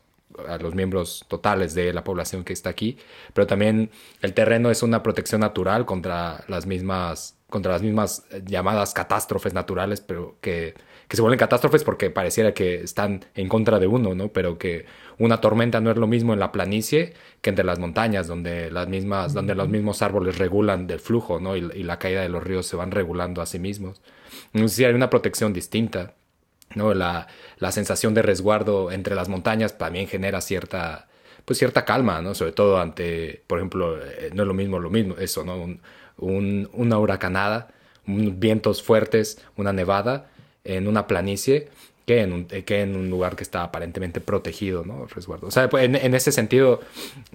a los miembros totales de la población que está aquí, pero también el terreno es una protección natural contra las mismas contra las mismas eh, llamadas catástrofes naturales, pero que, que se vuelven catástrofes porque pareciera que están en contra de uno, ¿no? Pero que una tormenta no es lo mismo en la planicie que entre las montañas, donde las mismas, donde los mismos árboles regulan del flujo, ¿no? Y, y la caída de los ríos se van regulando a sí mismos. Entonces sí hay una protección distinta. ¿no? La, la sensación de resguardo entre las montañas también genera cierta, pues cierta calma, ¿no? Sobre todo ante, por ejemplo, eh, no es lo mismo, lo mismo, eso, ¿no? Un, un- una huracanada, un- vientos fuertes, una nevada en una planicie que en un, que en un lugar que está aparentemente protegido, ¿no? Resguardo. O sea, pues, en, en ese sentido,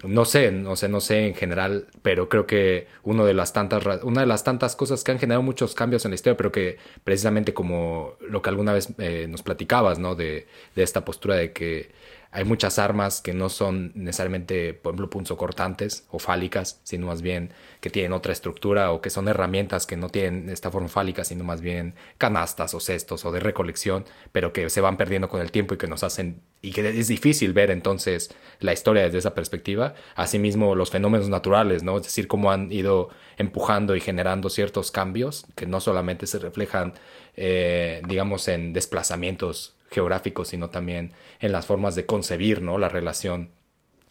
no sé, no sé, no sé en general, pero creo que uno de las tantas, una de las tantas cosas que han generado muchos cambios en la historia, pero que precisamente como lo que alguna vez eh, nos platicabas, ¿no? De, de esta postura de que hay muchas armas que no son necesariamente, por ejemplo, punzocortantes o fálicas, sino más bien que tienen otra estructura o que son herramientas que no tienen esta forma fálica, sino más bien canastas o cestos o de recolección, pero que se van perdiendo con el tiempo y que nos hacen, y que es difícil ver entonces la historia desde esa perspectiva. Asimismo, los fenómenos naturales, ¿no? Es decir, cómo han ido empujando y generando ciertos cambios que no solamente se reflejan, eh, digamos, en desplazamientos geográficos, sino también en las formas de concebir, ¿no? La relación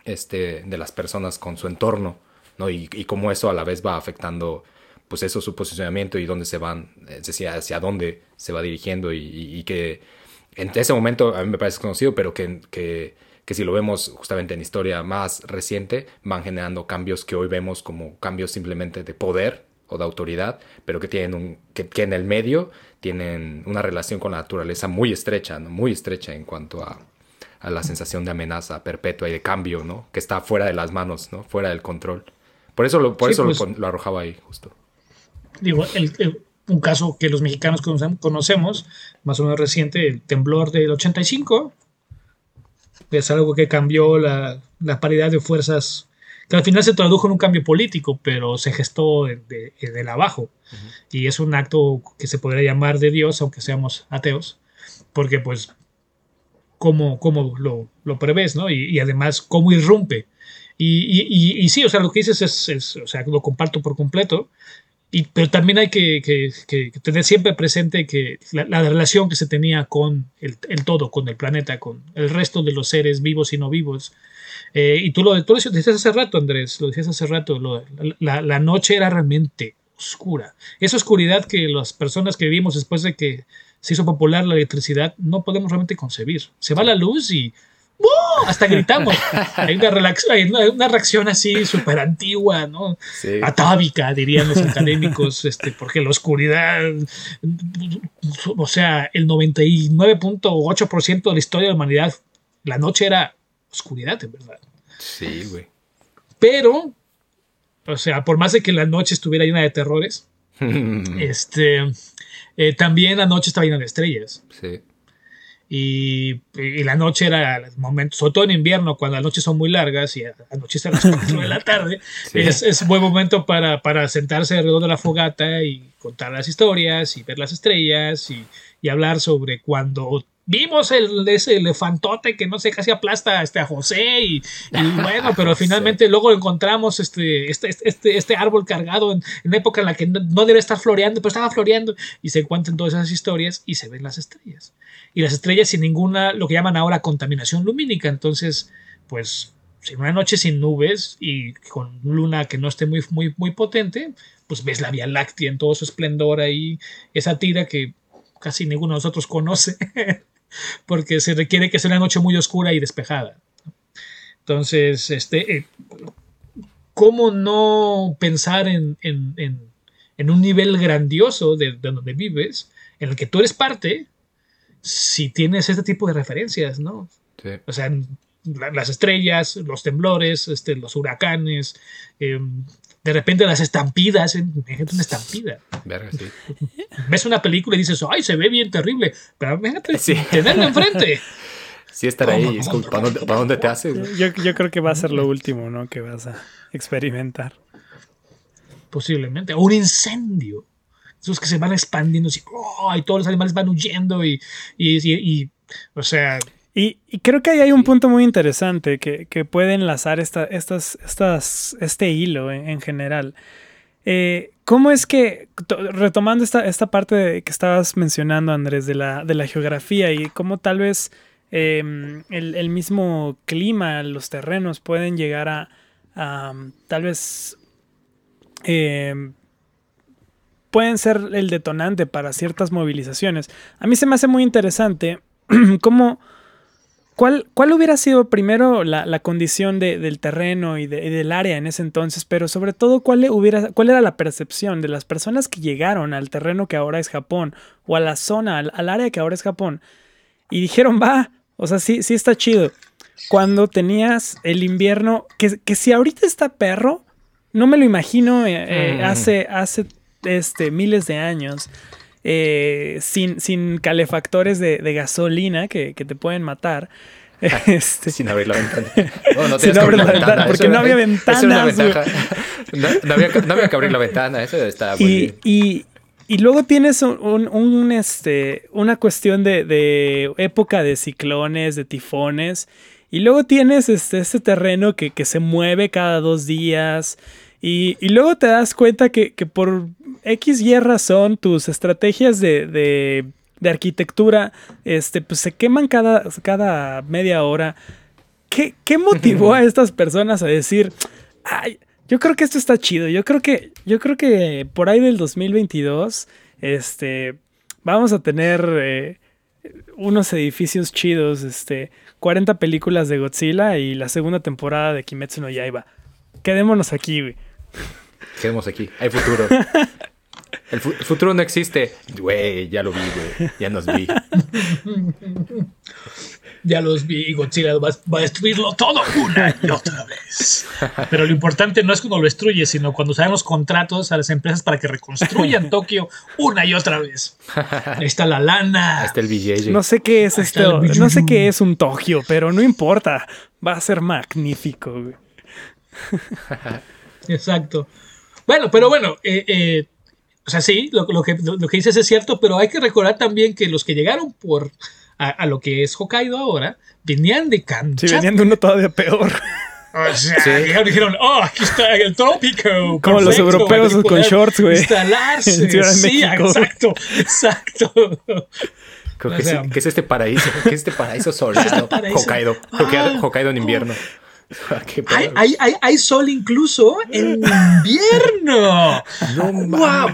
este, de las personas con su entorno, ¿no? Y, y cómo eso a la vez va afectando, pues eso, su posicionamiento y dónde se van, es decir, hacia dónde se va dirigiendo y, que en ese momento a mí me parece conocido, pero que, que, que si lo vemos justamente en historia más reciente, van generando cambios que hoy vemos como cambios simplemente de poder o de autoridad, pero que tienen un, que, que en el medio tienen una relación con la naturaleza muy estrecha, ¿no? muy estrecha en cuanto a, a la sensación de amenaza perpetua y de cambio, ¿no? Que está fuera de las manos, ¿no? Fuera del control. Por eso lo, por Sí, eso pues. lo, arrojaba ahí, justo. Digo, el- el- un caso que los mexicanos conocem- conocemos, más o menos reciente, el temblor del 85, es algo que cambió la, la paridad de fuerzas, que al final se tradujo en un cambio político, pero se gestó de, de- del abajo. Y es un acto que se podría llamar de Dios, aunque seamos ateos, porque pues, cómo, cómo lo, lo prevés, ¿no? Y, y además, cómo irrumpe. Y, y- y- y sí, o sea, lo que dices es, es- o sea, lo comparto por completo. Y, pero también hay que, que- que tener siempre presente que la, la relación que se tenía con el, el todo, con el planeta, con el resto de los seres vivos y no vivos. Eh, y tú lo, tú lo decías hace rato, Andrés, lo decías hace rato, lo- la, la noche era realmente oscura. Esa oscuridad que las personas que vivimos después de que se hizo popular la electricidad no podemos realmente concebir. Se va la luz y ¡wow! hasta gritamos. Hay una, hay una- una reacción así súper antigua, ¿no? Sí. atávica, dirían los académicos, (laughs) este, porque la oscuridad, o sea, el 99.8% de la historia de la humanidad, la noche era oscuridad, en verdad. Sí, güey. Pero, o sea, por más de que la noche estuviera llena de terrores, (laughs) este, eh, también la noche estaba llena de estrellas. sí. Y, y la noche era el momento, sobre todo en invierno, cuando las noches son muy largas y anochece a las 4 de la tarde, (laughs) Sí. es, es buen momento para, para sentarse alrededor de la fogata y contar las historias y ver las estrellas y, y hablar sobre cuando vimos el, ese elefantote que no sé, casi aplasta este, a José y, y (laughs) bueno, pero finalmente luego encontramos este, este, este, este árbol cargado en, en época en la que no, no debe estar floreando, pero estaba floreando y se encuentran todas esas historias y se ven las estrellas. Y las estrellas sin ninguna, lo que llaman ahora contaminación lumínica, entonces, pues, en una noche sin nubes y con luna que no esté muy, muy, muy potente, pues ves la Vía Láctea en todo su esplendor ahí, esa tira que casi ninguno de nosotros conoce, (laughs) porque se requiere que sea una noche muy oscura y despejada. Entonces, este, eh, ¿cómo no pensar en, en, en, en un nivel grandioso de, de, donde vives, en el que tú eres parte, si tienes este tipo de referencias, ¿no? Sí. O sea, la, las estrellas, los temblores, este, los huracanes, eh, de repente las estampidas, imagínate una estampida. Verga, sí. Ves una película y dices, ay, se ve bien terrible, pero imagínate sí. tenerla enfrente. Sí, estar ahí, es como, ¿para, dónde, ¿para dónde te haces? Yo, yo creo que va a ser lo último, ¿no? Que vas a experimentar. Posiblemente. O un incendio. Esos que se van expandiendo así, oh, y todos los animales van huyendo y, y, y, y o sea... Y, y, creo que ahí hay un punto muy interesante que, que puede enlazar esta, estas, estas, este hilo en, en general. Eh, ¿Cómo es que, retomando esta, esta parte de, que estabas mencionando, Andrés, de la, de la geografía y cómo tal vez eh, el, el, mismo clima, los terrenos pueden llegar a, a tal vez... Eh, pueden ser el detonante para ciertas movilizaciones. A mí se me hace muy interesante (clears throat) cómo... ¿Cuál, ¿Cuál, hubiera sido primero la, la condición de, del terreno y, de, y, del área en ese entonces? Pero sobre todo, ¿cuál, hubiera, ¿cuál era la percepción de las personas que llegaron al terreno que ahora es Japón o a la zona, al, al área que ahora es Japón? Y dijeron, va, o sea, sí, sí está chido. Cuando tenías el invierno, que, que si ahorita está perro, no me lo imagino eh, mm. hace, hace este, miles de años. Eh, sin, sin, calefactores de, de gasolina que, que, te pueden matar. (laughs) Este... Sin abrir la ventana. (laughs) No, no sin abrir la ventana, ventana porque no había ventanas. No, no, había, no, había, que abrir la ventana, eso muy y, bien. Y, y, luego tienes un, un, un, este, una cuestión de, de, época de ciclones, de tifones. Y luego tienes este, este terreno que, que se mueve cada dos días. Y, y, luego te das cuenta que, que, por X y razón tus estrategias de, de, de, arquitectura este, pues se queman cada, cada media hora. ¿Qué, ¿Qué, motivó a (laughs) estas personas a decir, ay, yo creo que esto está chido, yo creo que, yo creo que por ahí del 2022 este, vamos a tener eh, unos edificios chidos, este, 40 películas de Godzilla y la segunda temporada de Kimetsu no Yaiba. Quedémonos aquí, güey. Quedemos aquí. Hay futuro. (laughs) El, fu el, futuro no existe. Güey, ya lo vi, güey. Ya nos vi. ya los vi. Godzilla va, va, a destruirlo todo una y otra vez. Pero lo importante no es cuando lo destruye, sino cuando se dan los contratos a las empresas para que reconstruyan (laughs) Tokio una y otra vez. Ahí está la lana. Ahí está el billete. No sé qué es esto. No sé qué es un Tokio, pero no importa. Va a ser magnífico, güey. Exacto. Bueno, pero bueno, eh, eh, o sea, sí, lo, lo, que, lo, lo, que dices es cierto, pero hay que recordar también que los que llegaron por a, a lo que es Hokkaido ahora, venían de Kamchatka. Sí, venían de uno todavía peor. O sea, sí. dijeron, dijeron, oh, aquí está el trópico. Como los europeos con shorts, güey. Instalarse. sí, exacto, exacto. ¿Qué, o sea, es, ¿Qué, es, este paraíso? ¿Qué es este paraíso soleado? (laughs) Paraíso? Hokkaido. Hokkaido, ah, Hokkaido en invierno. (laughs) hay, hay, hay, hay, sol incluso en invierno. No.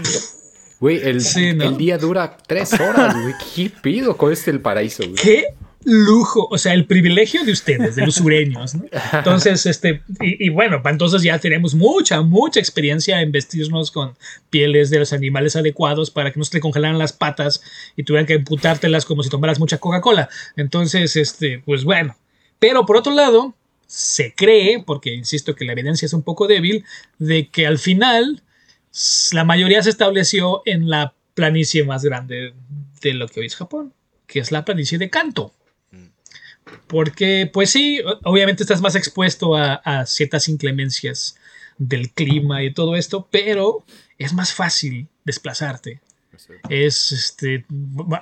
Güey, el, sí, ¿no? el, día dura tres horas, güey. ¿Qué pido con este el paraíso, güey? ¿Qué? lujo, o sea, el privilegio de ustedes, de los sureños, ¿no? Entonces, este, y, y, bueno, entonces ya tenemos mucha, mucha experiencia en vestirnos con pieles de los animales adecuados para que no se te congelaran las patas y tuvieran que emputártelas como si tomaras mucha Coca-Cola. Entonces, este, pues bueno. Pero por otro lado, se cree, porque insisto que la evidencia es un poco débil, de que al final la mayoría se estableció en la planicie más grande de lo que hoy es Japón. que es la planicie de Canto. Porque, pues sí, obviamente estás más expuesto a, a ciertas inclemencias del clima y todo esto, pero es más fácil desplazarte. Es este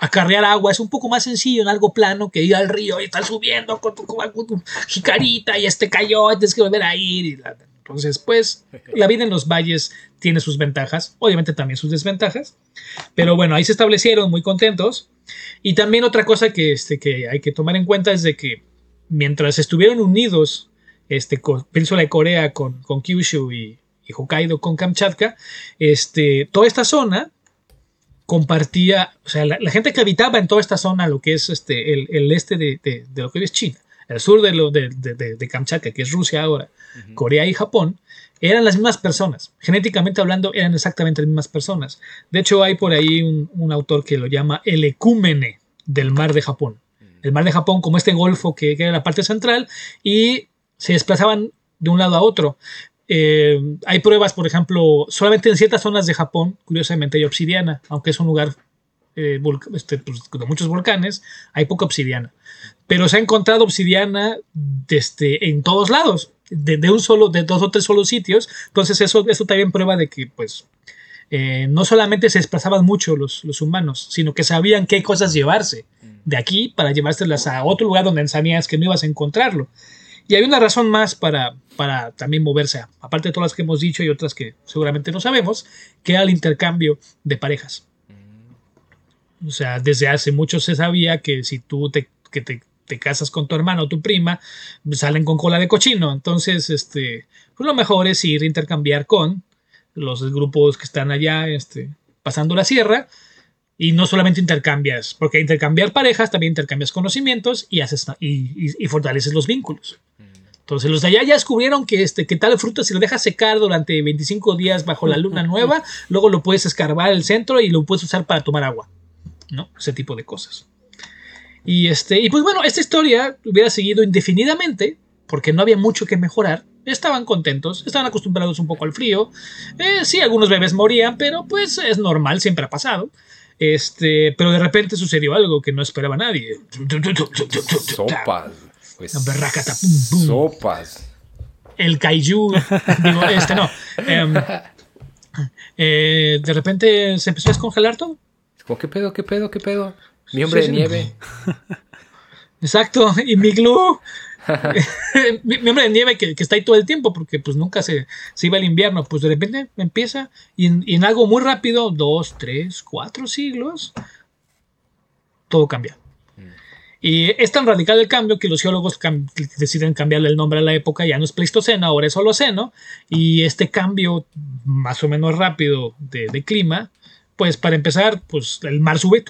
acarrear agua, es un poco más sencillo en algo plano que ir al río y estar subiendo con tu, con tu jicarita y este cayó, tienes que volver a ir. Entonces, pues, la vida en los valles tiene sus ventajas, obviamente también sus desventajas, pero bueno, ahí se establecieron muy contentos. Y también otra cosa que, este, que hay que tomar en cuenta es de que mientras estuvieron unidos, este, con Península de Corea con, con Kyushu y, y Hokkaido con Kamchatka, este, toda esta zona compartía, o sea, la, la gente que habitaba en toda esta zona, lo que es este, el, el este de, de- de lo que hoy es China, el sur de, lo, de, de- Kamchatka, que es Rusia ahora, Corea y Japón, eran las mismas personas. Genéticamente hablando, eran exactamente las mismas personas. De hecho, hay por ahí un, un autor que lo llama el ecúmene del mar de Japón. El mar de Japón como este golfo que, que era la parte central y se desplazaban de un lado a otro. Eh, hay pruebas, por ejemplo, solamente en ciertas zonas de Japón, curiosamente hay obsidiana, aunque es un lugar eh, este, pues, de muchos volcanes, hay poca obsidiana. Pero se ha encontrado obsidiana desde, en todos lados, de, de un solo, de dos o tres solos sitios. Entonces eso, eso también prueba de que, pues, eh, no solamente se desplazaban mucho los, los humanos, sino que sabían qué cosas llevarse de aquí para llevárselas a otro lugar donde sabías que no ibas a encontrarlo. Y hay una razón más para, para también moverse, aparte de todas las que hemos dicho y otras que seguramente no sabemos, que era el intercambio de parejas. O sea, desde hace mucho se sabía que si tú te, que te, te casas con tu hermano o tu prima, salen con cola de cochino. Entonces, este, pues lo mejor es ir a intercambiar con los grupos que están allá este, pasando la sierra. Y no solamente intercambias, porque intercambiar parejas también intercambias conocimientos y, haces, y, y- y fortaleces los vínculos. Entonces los de allá ya descubrieron que, este, que tal fruta si lo dejas secar durante 25 días bajo la luna nueva, (laughs) luego lo puedes escarbar el centro y lo puedes usar para tomar agua. ¿No? Ese tipo de cosas. Y, este, y pues bueno, esta historia hubiera seguido indefinidamente, porque no había mucho que mejorar. Estaban contentos, estaban acostumbrados un poco al frío. Eh, sí, algunos bebés morían, pero pues es normal, siempre ha pasado. Este, pero de repente sucedió algo que no esperaba nadie. Sopas. Pues, sopas. El kaiju, digo, este no. Em, eh, de repente se empezó a descongelar todo. ¿qué pedo, qué pedo, qué pedo? Mi hombre Sí, de sí. nieve. Exacto, y mi glue, (laughs) mi, mi hombre de nieve que, que está ahí todo el tiempo porque pues nunca se, se iba el invierno, pues de repente empieza y en, y en algo muy rápido, dos, tres, cuatro siglos, todo cambia. Y es tan radical el cambio que los geólogos cam- deciden cambiarle el nombre a la época, ya no es Pleistoceno, ahora es Holoceno, y este cambio más o menos rápido de, de clima, pues para empezar, pues el mar sube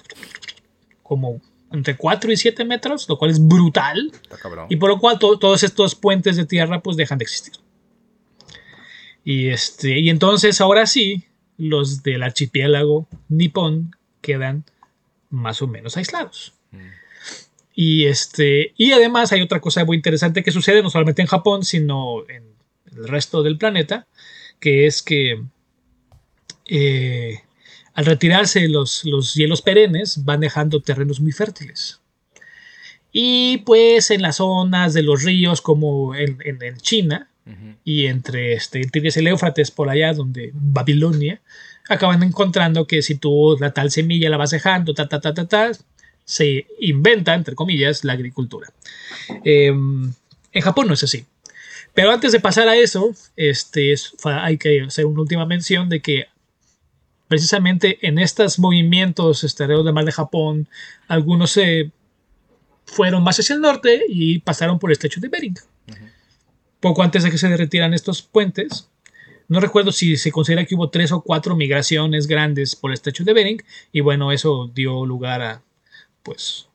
como entre 4 y 7 metros, lo cual es brutal, Está cabrón. y por lo cual to- todos estos puentes de tierra pues dejan de existir. Y, este, y entonces ahora sí, los del archipiélago nipón quedan más o menos aislados. Y, este, y además hay otra cosa muy interesante que sucede no solamente en Japón, sino en el resto del planeta, que es que eh, al retirarse los, los hielos perennes van dejando terrenos muy fértiles. Y pues en las zonas de los ríos como en, en- en China Ujú. y entre este, el Tigris y el Éufrates por allá donde Babilonia, acaban encontrando que si tú la tal semilla la vas dejando, ta, ta, ta, ta, ta, se inventa, entre comillas, la agricultura. Eh, en Japón no es así. Pero antes de pasar a eso, este, hay que hacer una última mención de que precisamente en estos movimientos alrededor del mar de Japón, algunos se fueron más hacia el norte y pasaron por el estrecho de Bering. Poco antes de que se derritieran estos puentes, no recuerdo si se considera que hubo tres o cuatro migraciones grandes por el estrecho de Bering, y bueno, eso dio lugar a, pues,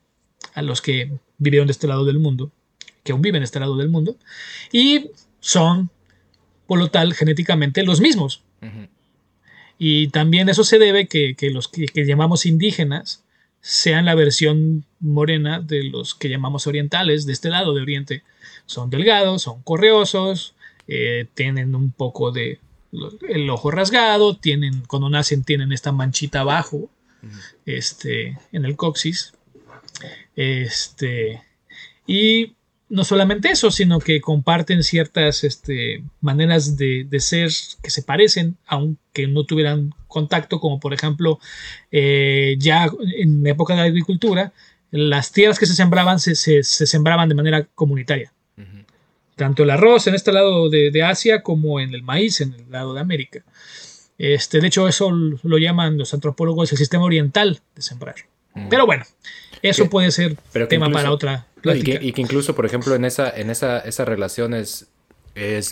a los que vivieron de este lado del mundo, que aún viven de este lado del mundo, y son, por lo tal, genéticamente los mismos. Ujú. Y también eso se debe que, que los que, que llamamos indígenas sean la versión morena de los que llamamos orientales, de este lado de Oriente. Son delgados, son correosos, eh, tienen un poco de el ojo rasgado, tienen, cuando nacen tienen esta manchita abajo, este, en el coxis. Este, y no solamente eso, sino que comparten ciertas este, maneras de, ser que se parecen, aunque no tuvieran contacto, como por ejemplo, eh, ya en la época de la agricultura, las tierras que se sembraban se, sembraban de manera comunitaria. Tanto el arroz en este lado de, Asia como en el maíz en el lado de América. Este, de hecho, eso lo llaman los antropólogos el sistema oriental de sembrar. Pero bueno, eso puede ser tema para otra y, que, incluso, por ejemplo, en esa, en esa, esa relación es,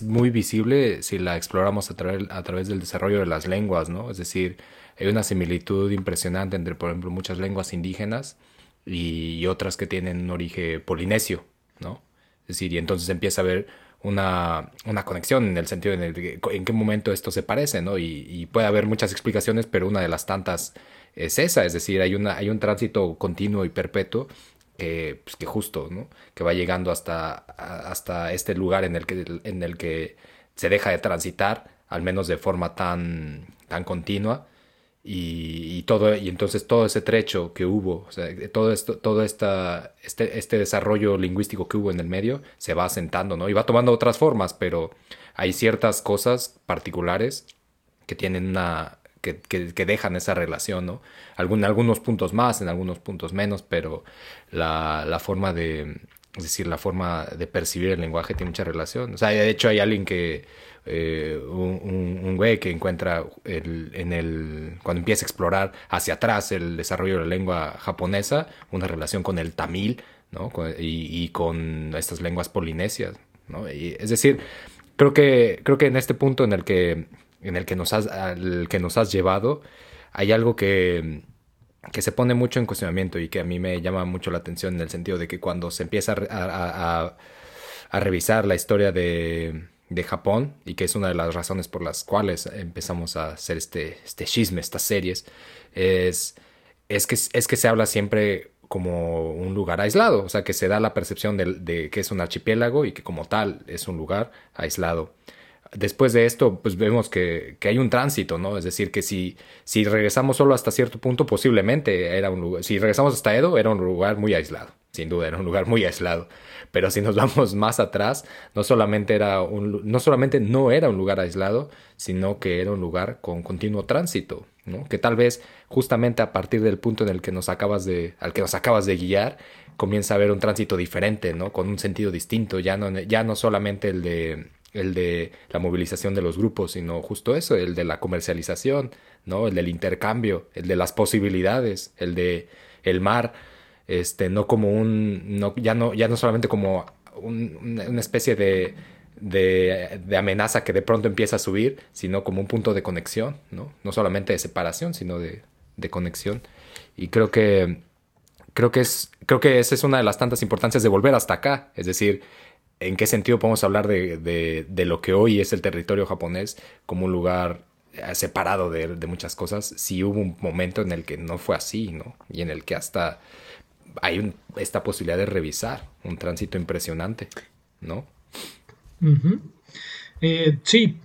muy visible si la exploramos a, a través del desarrollo de las lenguas, ¿no? Es decir, hay una similitud impresionante entre, por ejemplo, muchas lenguas indígenas y, otras que tienen un origen polinesio, ¿no? Es decir, y entonces empieza a haber una, conexión en el sentido en, el, en qué momento esto se parece, ¿no? Y, y, puede haber muchas explicaciones, pero una de las tantas es esa, es decir, hay, una, hay un tránsito continuo y perpetuo que, pues, que justo. Que va llegando hasta, hasta este lugar en el, que, en el que se deja de transitar, al menos de forma tan, tan continua. Y, todo, y entonces todo ese trecho que hubo, todo, todo esta, este, este desarrollo lingüístico que hubo en el medio se va asentando, ¿no? Y va tomando otras formas, pero hay ciertas cosas particulares que tienen una, que, dejan esa relación, ¿no? Algún, algunos puntos más, en algunos puntos menos, pero la, forma de, es decir, la forma de percibir el lenguaje tiene mucha relación. O sea, de hecho hay alguien que, eh, un, güey que encuentra en el, cuando empieza a explorar hacia atrás el desarrollo de la lengua japonesa, una relación con el tamil, ¿no? y, con estas lenguas polinesias, ¿no? es decir, creo que, creo que en este punto en el que en el que nos has, al que nos has llevado, hay algo que, que se pone mucho en cuestionamiento y que a mí me llama mucho la atención en el sentido de que cuando se empieza a, a, revisar la historia de, de, Japón, y que es una de las razones por las cuales empezamos a hacer este, este chisme, estas series, es, es, que, es que se habla siempre como un lugar aislado, o sea, que se da la percepción de, de que es un archipiélago y que como tal es un lugar aislado después de esto, pues vemos que, hay un tránsito, ¿no? Es decir, que si, si regresamos solo hasta cierto punto, posiblemente era un lugar, si regresamos hasta Edo, era un lugar muy aislado, sin duda, era un lugar muy aislado. Pero si nos vamos más atrás, no solamente era un, no solamente no era un lugar aislado, sino que era un lugar con continuo tránsito, ¿no? Que tal vez justamente a partir del punto en el que nos acabas de, al que nos acabas de guiar, comienza a haber un tránsito diferente, ¿no? Con un sentido distinto, ya no, ya no solamente el de el de la movilización de los grupos, sino justo eso, el de la comercialización, ¿no? El del intercambio, el de las posibilidades, el de el mar, este, no como un, no, ya no, ya no solamente como una especie de, de, de, amenaza que de pronto empieza a subir, sino como un punto de conexión, ¿no? No solamente de separación, sino de, de conexión. Y creo que, creo que es, creo que esa es una de las tantas importancias de volver hasta acá, es decir, ¿en qué sentido podemos hablar de, lo que hoy es el territorio japonés como un lugar eh, separado de, muchas cosas? Si hubo un momento en el que no fue así, ¿no? Y en el que hasta hay esta posibilidad de revisar un tránsito impresionante, ¿no? Eh, sí.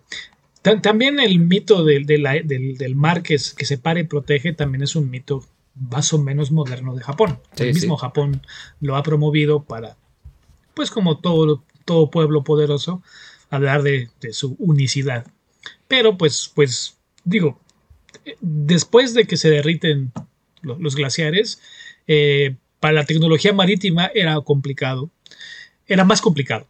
también el mito del, del, mar que, que separa y protege también es un mito más o menos moderno de Japón. el mismo Japón lo ha promovido para pues como todo, todo pueblo poderoso, hablar de, su unicidad. Pero pues, pues, digo, después de que se derriten los, glaciares, eh, para la tecnología marítima era complicado, era más complicado.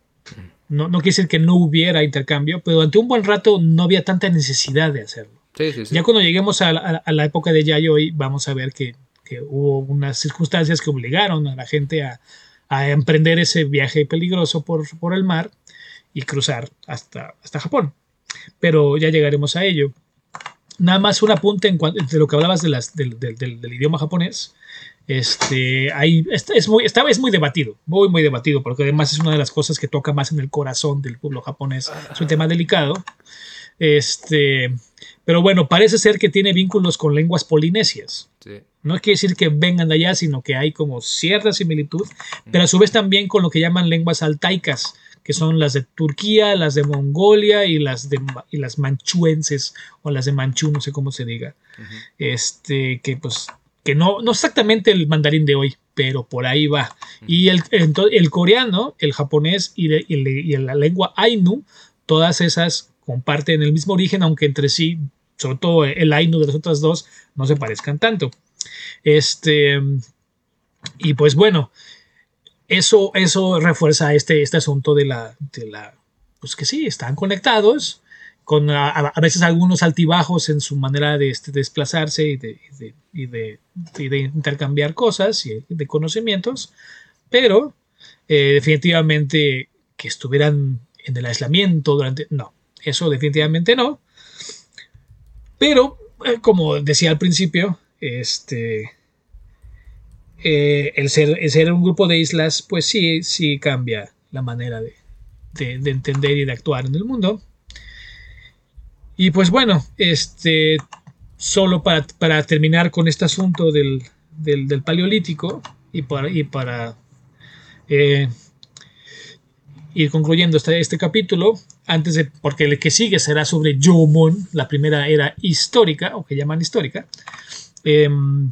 No, no quiere decir que no hubiera intercambio, pero durante un buen rato no había tanta necesidad de hacerlo. Ya cuando lleguemos a la, época de Yayoi, vamos a ver que, que, hubo unas circunstancias que obligaron a la gente a, a emprender ese viaje peligroso por, por el mar y cruzar hasta, hasta Japón. Pero ya llegaremos a ello. Nada más un apunte en de lo que hablabas de las, del, del, idioma japonés. Este, hay, es, muy, esta vez muy debatido, muy, muy debatido, porque además es una de las cosas que toca más en el corazón del pueblo japonés. Es un tema delicado. Este, pero bueno, parece ser que tiene vínculos con lenguas polinesias. No quiere decir que vengan de allá, sino que hay como cierta similitud, pero a su vez también con lo que llaman lenguas altaicas, que son las de Turquía, las de Mongolia y las de y las manchuenses o las de Manchú, no sé cómo se diga. Este, que pues que no, no exactamente el mandarín de hoy, pero por ahí va. Y el, ento- el coreano, el japonés y, de- y le- y la lengua Ainu, todas esas comparten el mismo origen, aunque entre sí, sobre todo el Ainu de las otras dos, no se parezcan tanto. Este, y pues bueno, eso, eso refuerza este, este asunto de la, de la, pues que sí, están conectados, con a, veces algunos altibajos en su manera de este, desplazarse y de, y de- y de- y de intercambiar cosas y de conocimientos, pero eh, definitivamente que estuvieran en el aislamiento durante... No, eso definitivamente no. Pero, eh, como decía al principio, este... eh, el, ser, el un grupo de islas, pues sí, sí cambia la manera de, de- de entender y de actuar en el mundo. Y pues bueno, este, solo para, terminar con este asunto del, del- del paleolítico y para, y para eh, ir concluyendo este, este capítulo, antes de, porque el que sigue será sobre Jomon, la primera era histórica, o que llaman histórica, em,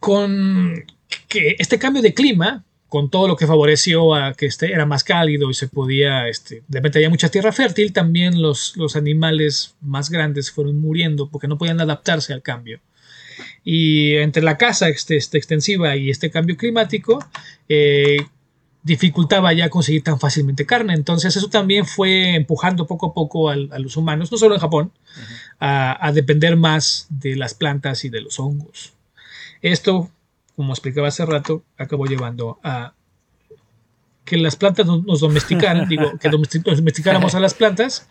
con que este cambio de clima, con todo lo que favoreció a que este era más cálido y se podía, este, de repente había mucha tierra fértil, también los, los animales más grandes fueron muriendo porque no podían adaptarse al cambio. Y entre la caza este, este, extensiva y este cambio climático, eh, dificultaba ya conseguir tan fácilmente carne. Entonces eso también fue empujando poco a poco al- a, los humanos, no solo en Japón, a, a depender más de las plantas y de los hongos. Esto, como explicaba hace rato, acabó llevando a que las plantas nos, nos domesticaran, (laughs) digo, que domesti- domesticáramos a las plantas.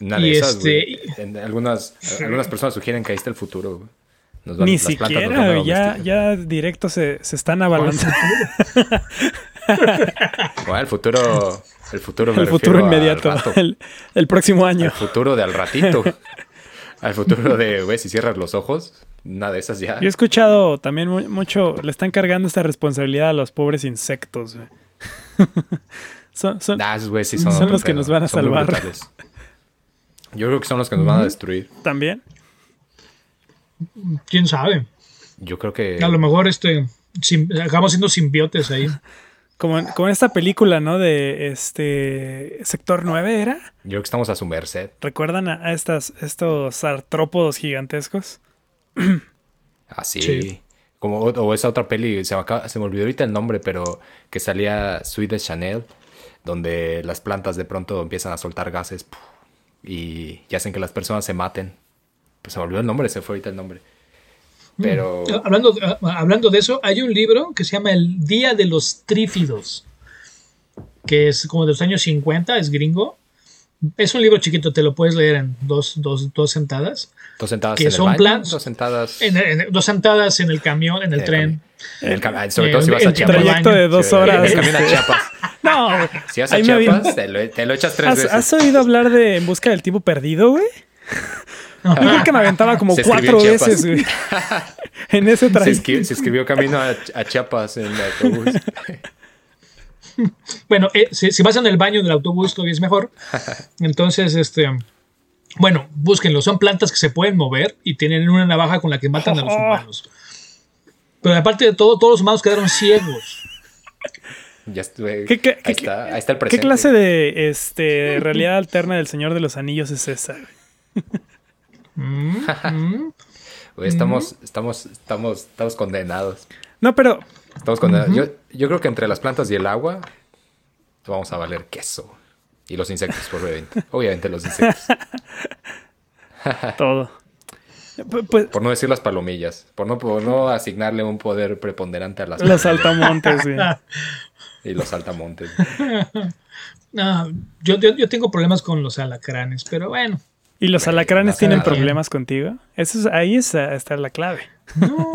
Una Y de esas, este- güey. En- algunas, algunas personas sugieren que ahí está el futuro, güey. Nos van- Ni las plantas nos van a siquiera, ya, ya directo se, se están abalanzando. (laughs) Bueno, el futuro. El futuro, me El futuro inmediato, el, el próximo año. Al futuro de al ratito. (laughs) al futuro de, güey, si cierras los ojos, una de esas ya. Yo he escuchado también mu- mucho, le están cargando esta responsabilidad a los pobres insectos. güey. (laughs) son, son- esos güey sí son. Los que pedo. nos van a salvar. Yo creo que son los que nos van a destruir. también. ¿Quién sabe? Yo creo que. A lo mejor este, sim- acabamos siendo simbiotes ahí. (laughs) Como en, como en esta película, ¿no? De este Sector 9 era. Yo creo que estamos a su merced. ¿Recuerdan a, a estas, estos artrópodos gigantescos? (clears throat) Así. Sí. Como, o, o esa otra peli, se me, acaba- se me olvidó ahorita el nombre, pero que salía Sweet de Chanel, donde las plantas de pronto empiezan a soltar gases y, y hacen que las personas se maten. Pues se me olvidó el nombre, se fue ahorita el nombre. Pero. Ah, Hablando, ah, hablando de eso, hay un libro que se llama El Día de los Trífidos, que es como de los años 50, es gringo. Es un libro chiquito, te lo puedes leer en dos, dos, dos sentadas. Dos sentadas que en el son baño, planos. dos sentadas En, en- dos sentadas en el camión, en el en tren. En el sobre Eh, todo si vas el a Chiapas. Trayecto de dos Si horas. vas camino a este. Chiapas. (laughs) No, Si vas a ahí me Chiapas, te lo, te lo echas tres ¿Has, veces. has oído hablar de En busca del tipo perdido, güey? Yo creo que me aventaba como cuatro veces, güey. (laughs) en ese Se, trayecto. se escribió camino a, a Chiapas en el autobús. (laughs) Bueno, eh, si, si vas en el baño del autobús todavía es mejor. (laughs) Entonces, este, bueno, búsquenlo. Son plantas que se pueden mover y tienen una navaja con la que matan a los Oh. humanos. Pero aparte de todo, todos los humanos quedaron ciegos. Ya estuve. ¿Qué- qué- ahí, qué- está, ahí está el ¿Qué presente. clase de este, realidad alterna del Señor de los Anillos es esa? Güey? Güey, estamos, estamos, estamos, estamos condenados. No, pero Estamos condenados. yo, yo creo que entre las plantas y el agua vamos a valer queso. Y los insectos, obviamente. (laughs) Obviamente los insectos. todo. Pu- Pues Por no decir las palomillas. Por no, por no asignarle un poder preponderante a las los plantas altamontes, güey. (laughs) y los altamontes. (laughs) Ah, yo, yo, yo tengo problemas con los alacranes, pero bueno. ¿Y los alacranes tienen nada. problemas contigo? Eso es, ahí es- está la clave. No,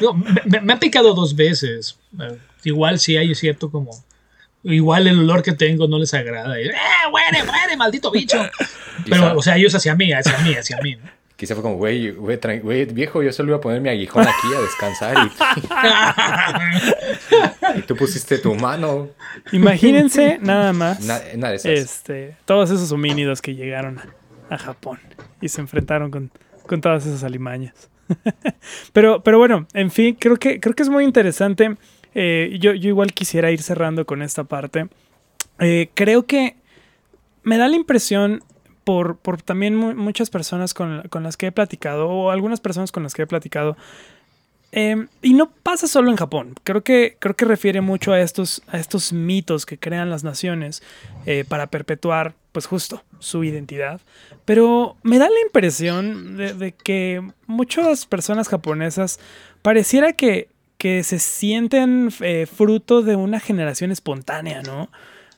No, me, me- han picado dos veces. Eh, Igual sí hay cierto como... Igual el olor que tengo no les agrada. Y, ¡Eh, muere, muere, maldito bicho! Pero, o sea, ellos hacia mí, hacia mí, hacia mí. ¿no? quizá fue como, güey, güey, viejo, yo solo iba a poner mi aguijón aquí a descansar y, (laughs) (laughs) y tú pusiste tu mano. Imagínense nada más una de esas. este, todos esos homínidos que llegaron a, Japón y se enfrentaron con, con todas esas alimañas. (laughs) pero, pero bueno, en fin, creo que, creo que es muy interesante. Eh, yo, yo igual quisiera ir cerrando con esta parte. Eh, creo que me da la impresión por, por también muchas personas con, con, las que he platicado, o algunas personas con las que he platicado, Em, y no pasa solo en Japón. Creo que, creo que refiere mucho a estos, a estos mitos que crean las naciones eh, para perpetuar, pues justo, su identidad. Pero me da la impresión de, que muchas personas japonesas pareciera que, que se sienten eh, fruto de una generación espontánea, ¿no?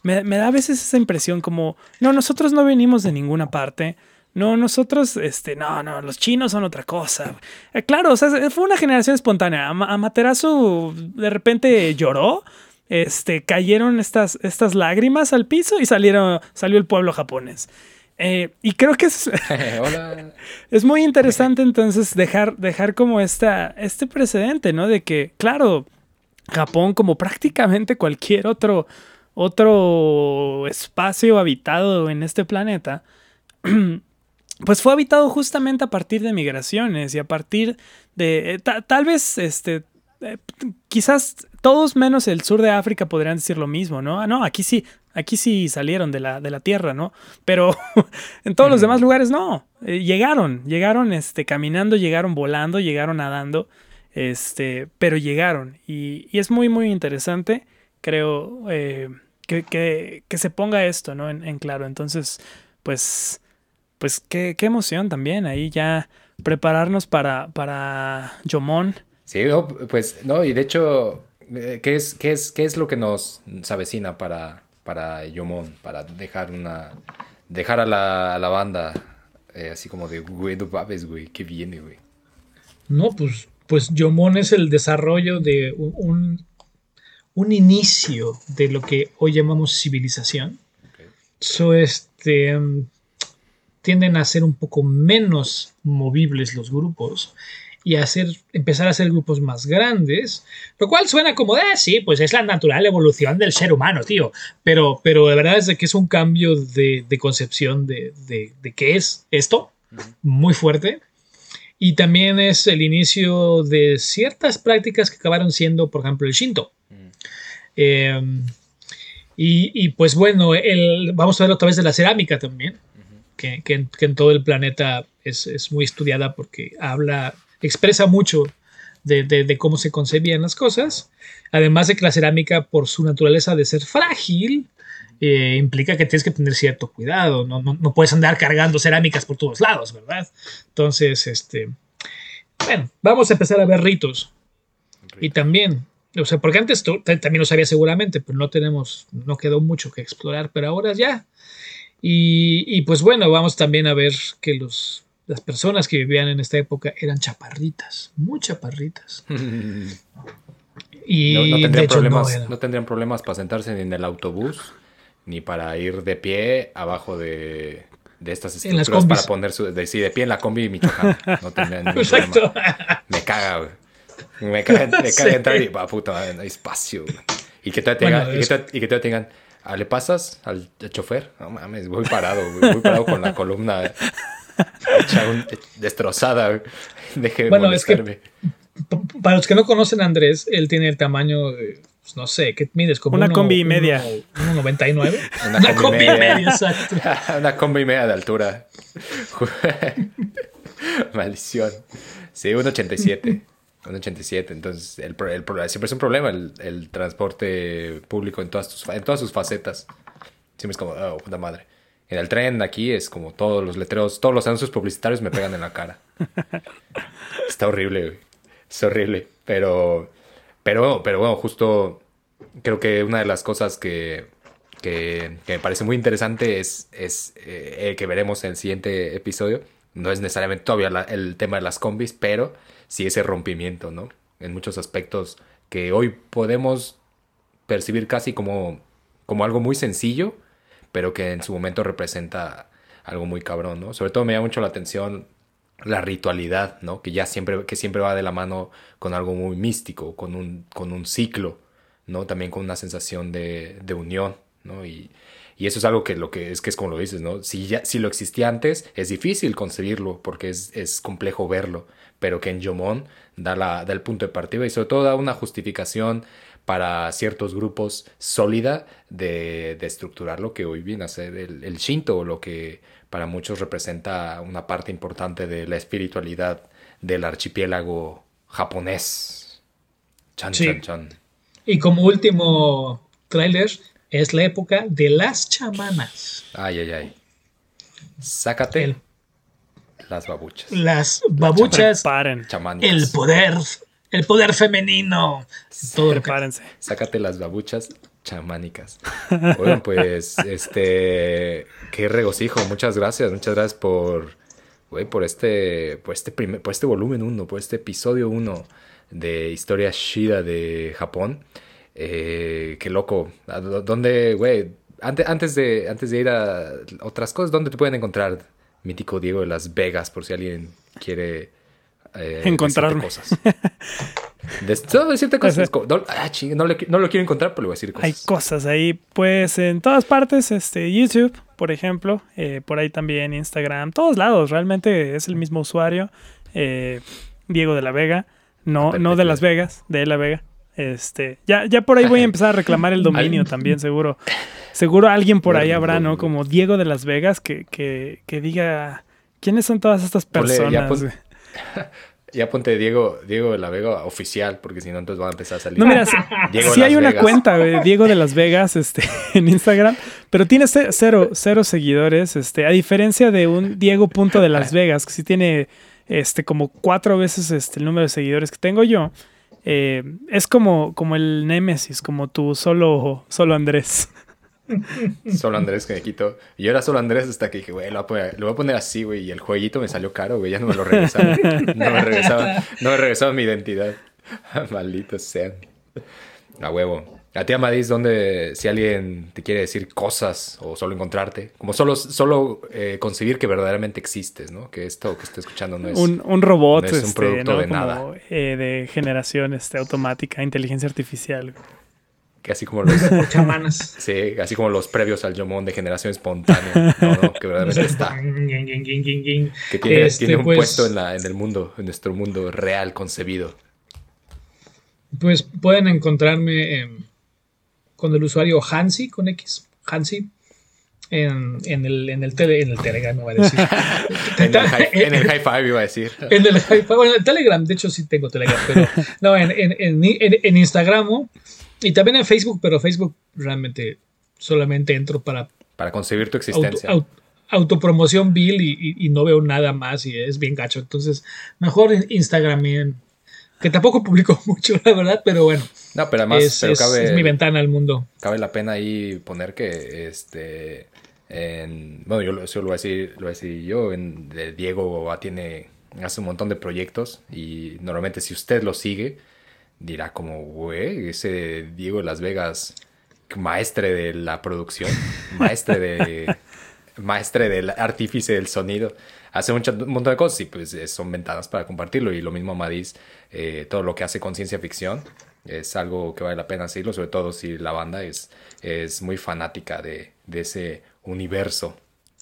Me, me da a veces esa impresión como, no, nosotros no venimos de ninguna parte no, nosotros, este, no, no, los chinos son otra cosa. Eh, claro, o sea, fue una generación espontánea. Amaterasu de repente lloró, este, cayeron estas, estas lágrimas al piso y salieron, salió el pueblo japonés. Eh, y creo que es, (laughs) (laughs) es muy interesante entonces dejar, dejar como esta, este precedente, ¿no? De que, claro, Japón, como prácticamente cualquier otro, otro espacio habitado en este planeta, (clears throat) pues fue habitado justamente a partir de migraciones y a partir de, eh, tal vez, este, eh, quizás todos menos el sur de África podrían decir lo mismo, ¿no? Ah, no, aquí sí, aquí sí salieron de la, de la tierra, ¿no? Pero (laughs) en todos los demás lugares no, eh, llegaron, llegaron, este, caminando, llegaron volando, llegaron nadando, este, pero llegaron y, y es muy, muy interesante, creo, que, que, que, se ponga esto, ¿no? En, en claro, entonces, pues pues qué, qué emoción también ahí ya prepararnos para, para Yomón. Sí, pues no, y de hecho, eh, ¿qué es, qué es, qué es lo que nos avecina para, para Yomón? Para dejar una. dejar a la, a la banda eh, así como de güey, no babes, güey, ¿qué viene, güey? No, pues, pues Yomón es el desarrollo de un, un, inicio de lo que hoy llamamos civilización. So, este. Mm, tienden a ser un poco menos movibles los grupos y hacer, empezar a hacer grupos más grandes, lo cual suena como de, sí, pues es la natural evolución del ser humano, tío, pero, pero de verdad es de que es un cambio de, concepción de, de, qué es esto, muy fuerte, y también es el inicio de ciertas prácticas que acabaron siendo, por ejemplo, el Shinto. Em, y, pues bueno, el, vamos a ver otra vez de la cerámica también que, en, todo el planeta es, muy estudiada porque habla, expresa mucho de, cómo se concebían las cosas. Además de que la cerámica, por su naturaleza de ser frágil, eh, implica que tienes que tener cierto cuidado. No, no, puedes andar cargando cerámicas por todos lados, ¿verdad? Entonces, este. Bueno, vamos a empezar a ver ritos. Y también, o sea, porque antes tú también lo sabías seguramente, pero no tenemos, no quedó mucho que explorar, pero ahora ya y, pues bueno, vamos también a ver que los, las personas que vivían en esta época eran chaparritas, muy chaparritas. (laughs) y no, tendrían problemas, no, tendrían problemas para sentarse ni en el autobús, ni para ir de pie abajo de, de estas estructuras para poner su, de, de pie en la combi Michoacán. No tendrían ningún (laughs) Exacto. Me caga, güey. Me caga, me caga (laughs) entrar y va puta madre, no hay espacio. Y que te tengan, y, que y que te tengan Ah, ¿Le pasas al, chofer? No mames, voy parado, voy parado con la columna destrozada. Deje de bueno, es que para los que no conocen a Andrés, él tiene el tamaño, pues, no sé, ¿qué mides? Como una combi y media. (laughs) 1,99. Una, una combi, y media, exacto. (laughs) una combi y media de altura. (laughs) Maldición. Sí, 1,87. 87. Entonces, el, el, siempre es un problema el, transporte público en todas, sus, en todas sus facetas. Siempre es como, oh, puta madre. En el tren aquí es como todos los letreros, todos los anuncios publicitarios me pegan en la cara. (laughs) Está horrible, güey. Es horrible. Pero, pero, pero bueno, justo creo que una de las cosas que, que, me parece muy interesante es, es eh, que veremos en el siguiente episodio. No es necesariamente todavía el tema de las combis, pero sí ese rompimiento, ¿no? En muchos aspectos que hoy podemos percibir casi como, como algo muy sencillo, pero que en su momento representa algo muy cabrón, ¿no? Sobre todo me llama mucho la atención la ritualidad, ¿no? Que ya siempre, que siempre va de la mano con algo muy místico, con un, con un ciclo, ¿no? También con una sensación de, de unión, ¿no? Y, Y eso es algo que lo que es que es como lo dices, ¿no? Si ya si lo existía antes, es difícil concebirlo porque es, es complejo verlo, pero que en Yomon da, la, da el punto de partida y sobre todo da una justificación para ciertos grupos sólida de, de estructurar lo que hoy viene a ser el, el Shinto, o lo que para muchos representa una parte importante de la espiritualidad del archipiélago japonés. Chan, Sí. chan, chan. Y como último tráiler, es la época de las chamanas. Ay, ay, ay. Sácate El- las babuchas. Las babuchas, Chamánicas. el poder, el poder femenino. Todo que- prepárense. Sácate las babuchas chamánicas. Oigan, pues, (laughs) este, qué regocijo. Muchas gracias, muchas gracias por, güey, por este, por este primer, por este volumen 1, por este episodio 1 de Historia Shida de Japón. Eh, qué loco. ¿A dó- ¿Dónde, güey? Antes, antes, de, antes de ir a otras cosas, ¿dónde te pueden encontrar, mítico Diego de Las Vegas, por si alguien quiere eh, Encontrarme. cosas? De, no, decirte cosas. Ajá. como- No, ah, no, le- no lo quiero encontrar, pero le voy a decir cosas. Hay cosas ahí, pues en todas partes, este, YouTube, por ejemplo, eh, por ahí también Instagram, todos lados, realmente es el mismo usuario, eh, Diego de la Vega, no, no de Las Vegas, de La Vega. Este, ya, ya por ahí voy a (laughs) empezar a reclamar el dominio también, seguro. Seguro alguien por ahí habrá, ¿no? Como Diego de Las Vegas que, que, que diga quiénes son todas estas personas. (laughs) Ya ponte Diego, Diego de la Vega oficial, porque si no, entonces van a empezar a salir. No, mira, (laughs) Diego sí hay una cuenta, güey, (laughs) Diego de Las Vegas, este, en Instagram, pero tiene ce- cero, cero seguidores, este, a diferencia de un Diego punto de Las Vegas, que sí tiene, este, como cuatro veces, este, el número de seguidores que tengo yo. Eh, es como, como el Némesis, como tu solo, solo Andrés. Solo Andrés que me. Y yo era solo Andrés hasta que dije, güey, lo, voy a poner- así, güey. Y el jueguito me salió caro, güey. Ya no me lo regresaban. No me regresaban, no me regresaban mi identidad. (laughs) Malditos sean. A huevo. A ti, Amadís, ¿dónde, si alguien te quiere decir cosas o solo encontrarte? Como solo, solo eh, concebir que verdaderamente existes, ¿no? Que esto que estoy escuchando no es... Un, un robot, no es un este, producto ¿no? de Como, nada. eh, de generación este, automática, inteligencia artificial. Que así como los... (laughs) chamanas. Sí, así como los previos al Yomón de generación espontánea. No, no, que verdaderamente está. (laughs) Que tiene, Este, tiene un pues- puesto en, la, en el mundo, en nuestro mundo real concebido. Pues pueden encontrarme con el usuario Hansi, con X, Hansi, en, en el, en, el tele- en el Telegram, va a decir. (laughs) En el, high, en el high five iba a decir. En el hi-fi, bueno, en Telegram, de hecho sí tengo Telegram, pero no, en, en, en, en- en Instagram y también en Facebook, pero Facebook realmente solamente entro para Para concebir tu auto- existencia. au- autopromoción bill y, y- y no veo nada más y es bien gacho. Entonces, mejor Instagram, en- que tampoco (laughs) publico mucho, la verdad, pero bueno, No, pero además, es, pero es- cabe, es mi ventana al mundo. cabe la pena ahí poner que este en, bueno yo lo- voy a decir lo voy a decir yo en, de Diego tiene hace un montón de proyectos y normalmente si usted lo sigue dirá como güey ese Diego de Las Vegas maestre de la producción maestre de (laughs) maestre del artífice del sonido hace mucho, un montón de cosas y pues son ventanas para compartirlo y lo mismo Amadís eh, todo lo que hace con ciencia ficción es algo que vale la pena seguirlo, sobre todo si la banda es, es muy fanática de, de ese universo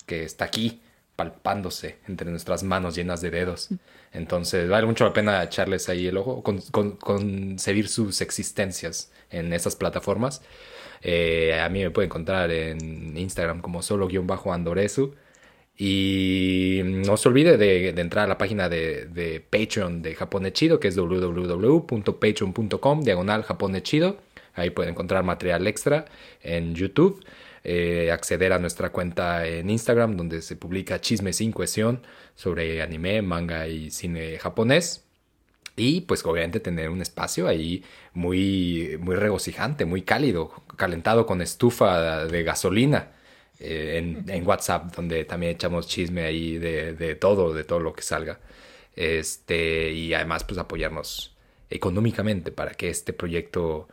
que está aquí, palpándose entre nuestras manos llenas de dedos. Entonces vale mucho la pena echarles ahí el ojo, con, con- concebir sus existencias en esas plataformas. Eh, a mí me puede encontrar en Instagram como solo-andoresu. Y no se olvide de, entrar a la página de, de Patreon de Japón Chido, que es www.patreon.com, diagonal Japón Chido. Ahí pueden encontrar material extra en YouTube, eh, acceder a nuestra cuenta en Instagram, donde se publica chisme sin cohesión sobre anime, manga y cine japonés. Y pues obviamente tener un espacio ahí muy, muy regocijante, muy cálido, calentado con estufa de gasolina eh, en, en WhatsApp, donde también echamos chisme ahí de, de todo, de todo lo que salga. Este, y además pues apoyarnos económicamente para que este proyecto,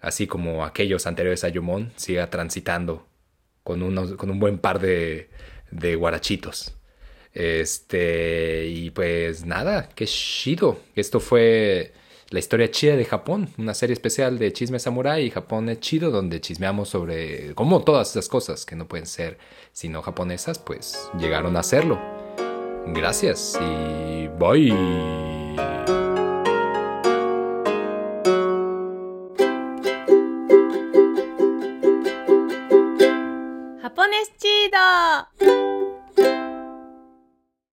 así como aquellos anteriores a Yumon, siga transitando con, unos, con un buen par de, de guarachitos. Este, y pues nada, qué chido. Esto fue la historia chida de Japón, una serie especial de chisme samurai y Japón es chido donde chismeamos sobre cómo todas esas cosas que no pueden ser sino japonesas, pues llegaron a serlo. Gracias y bye. ポネスチード。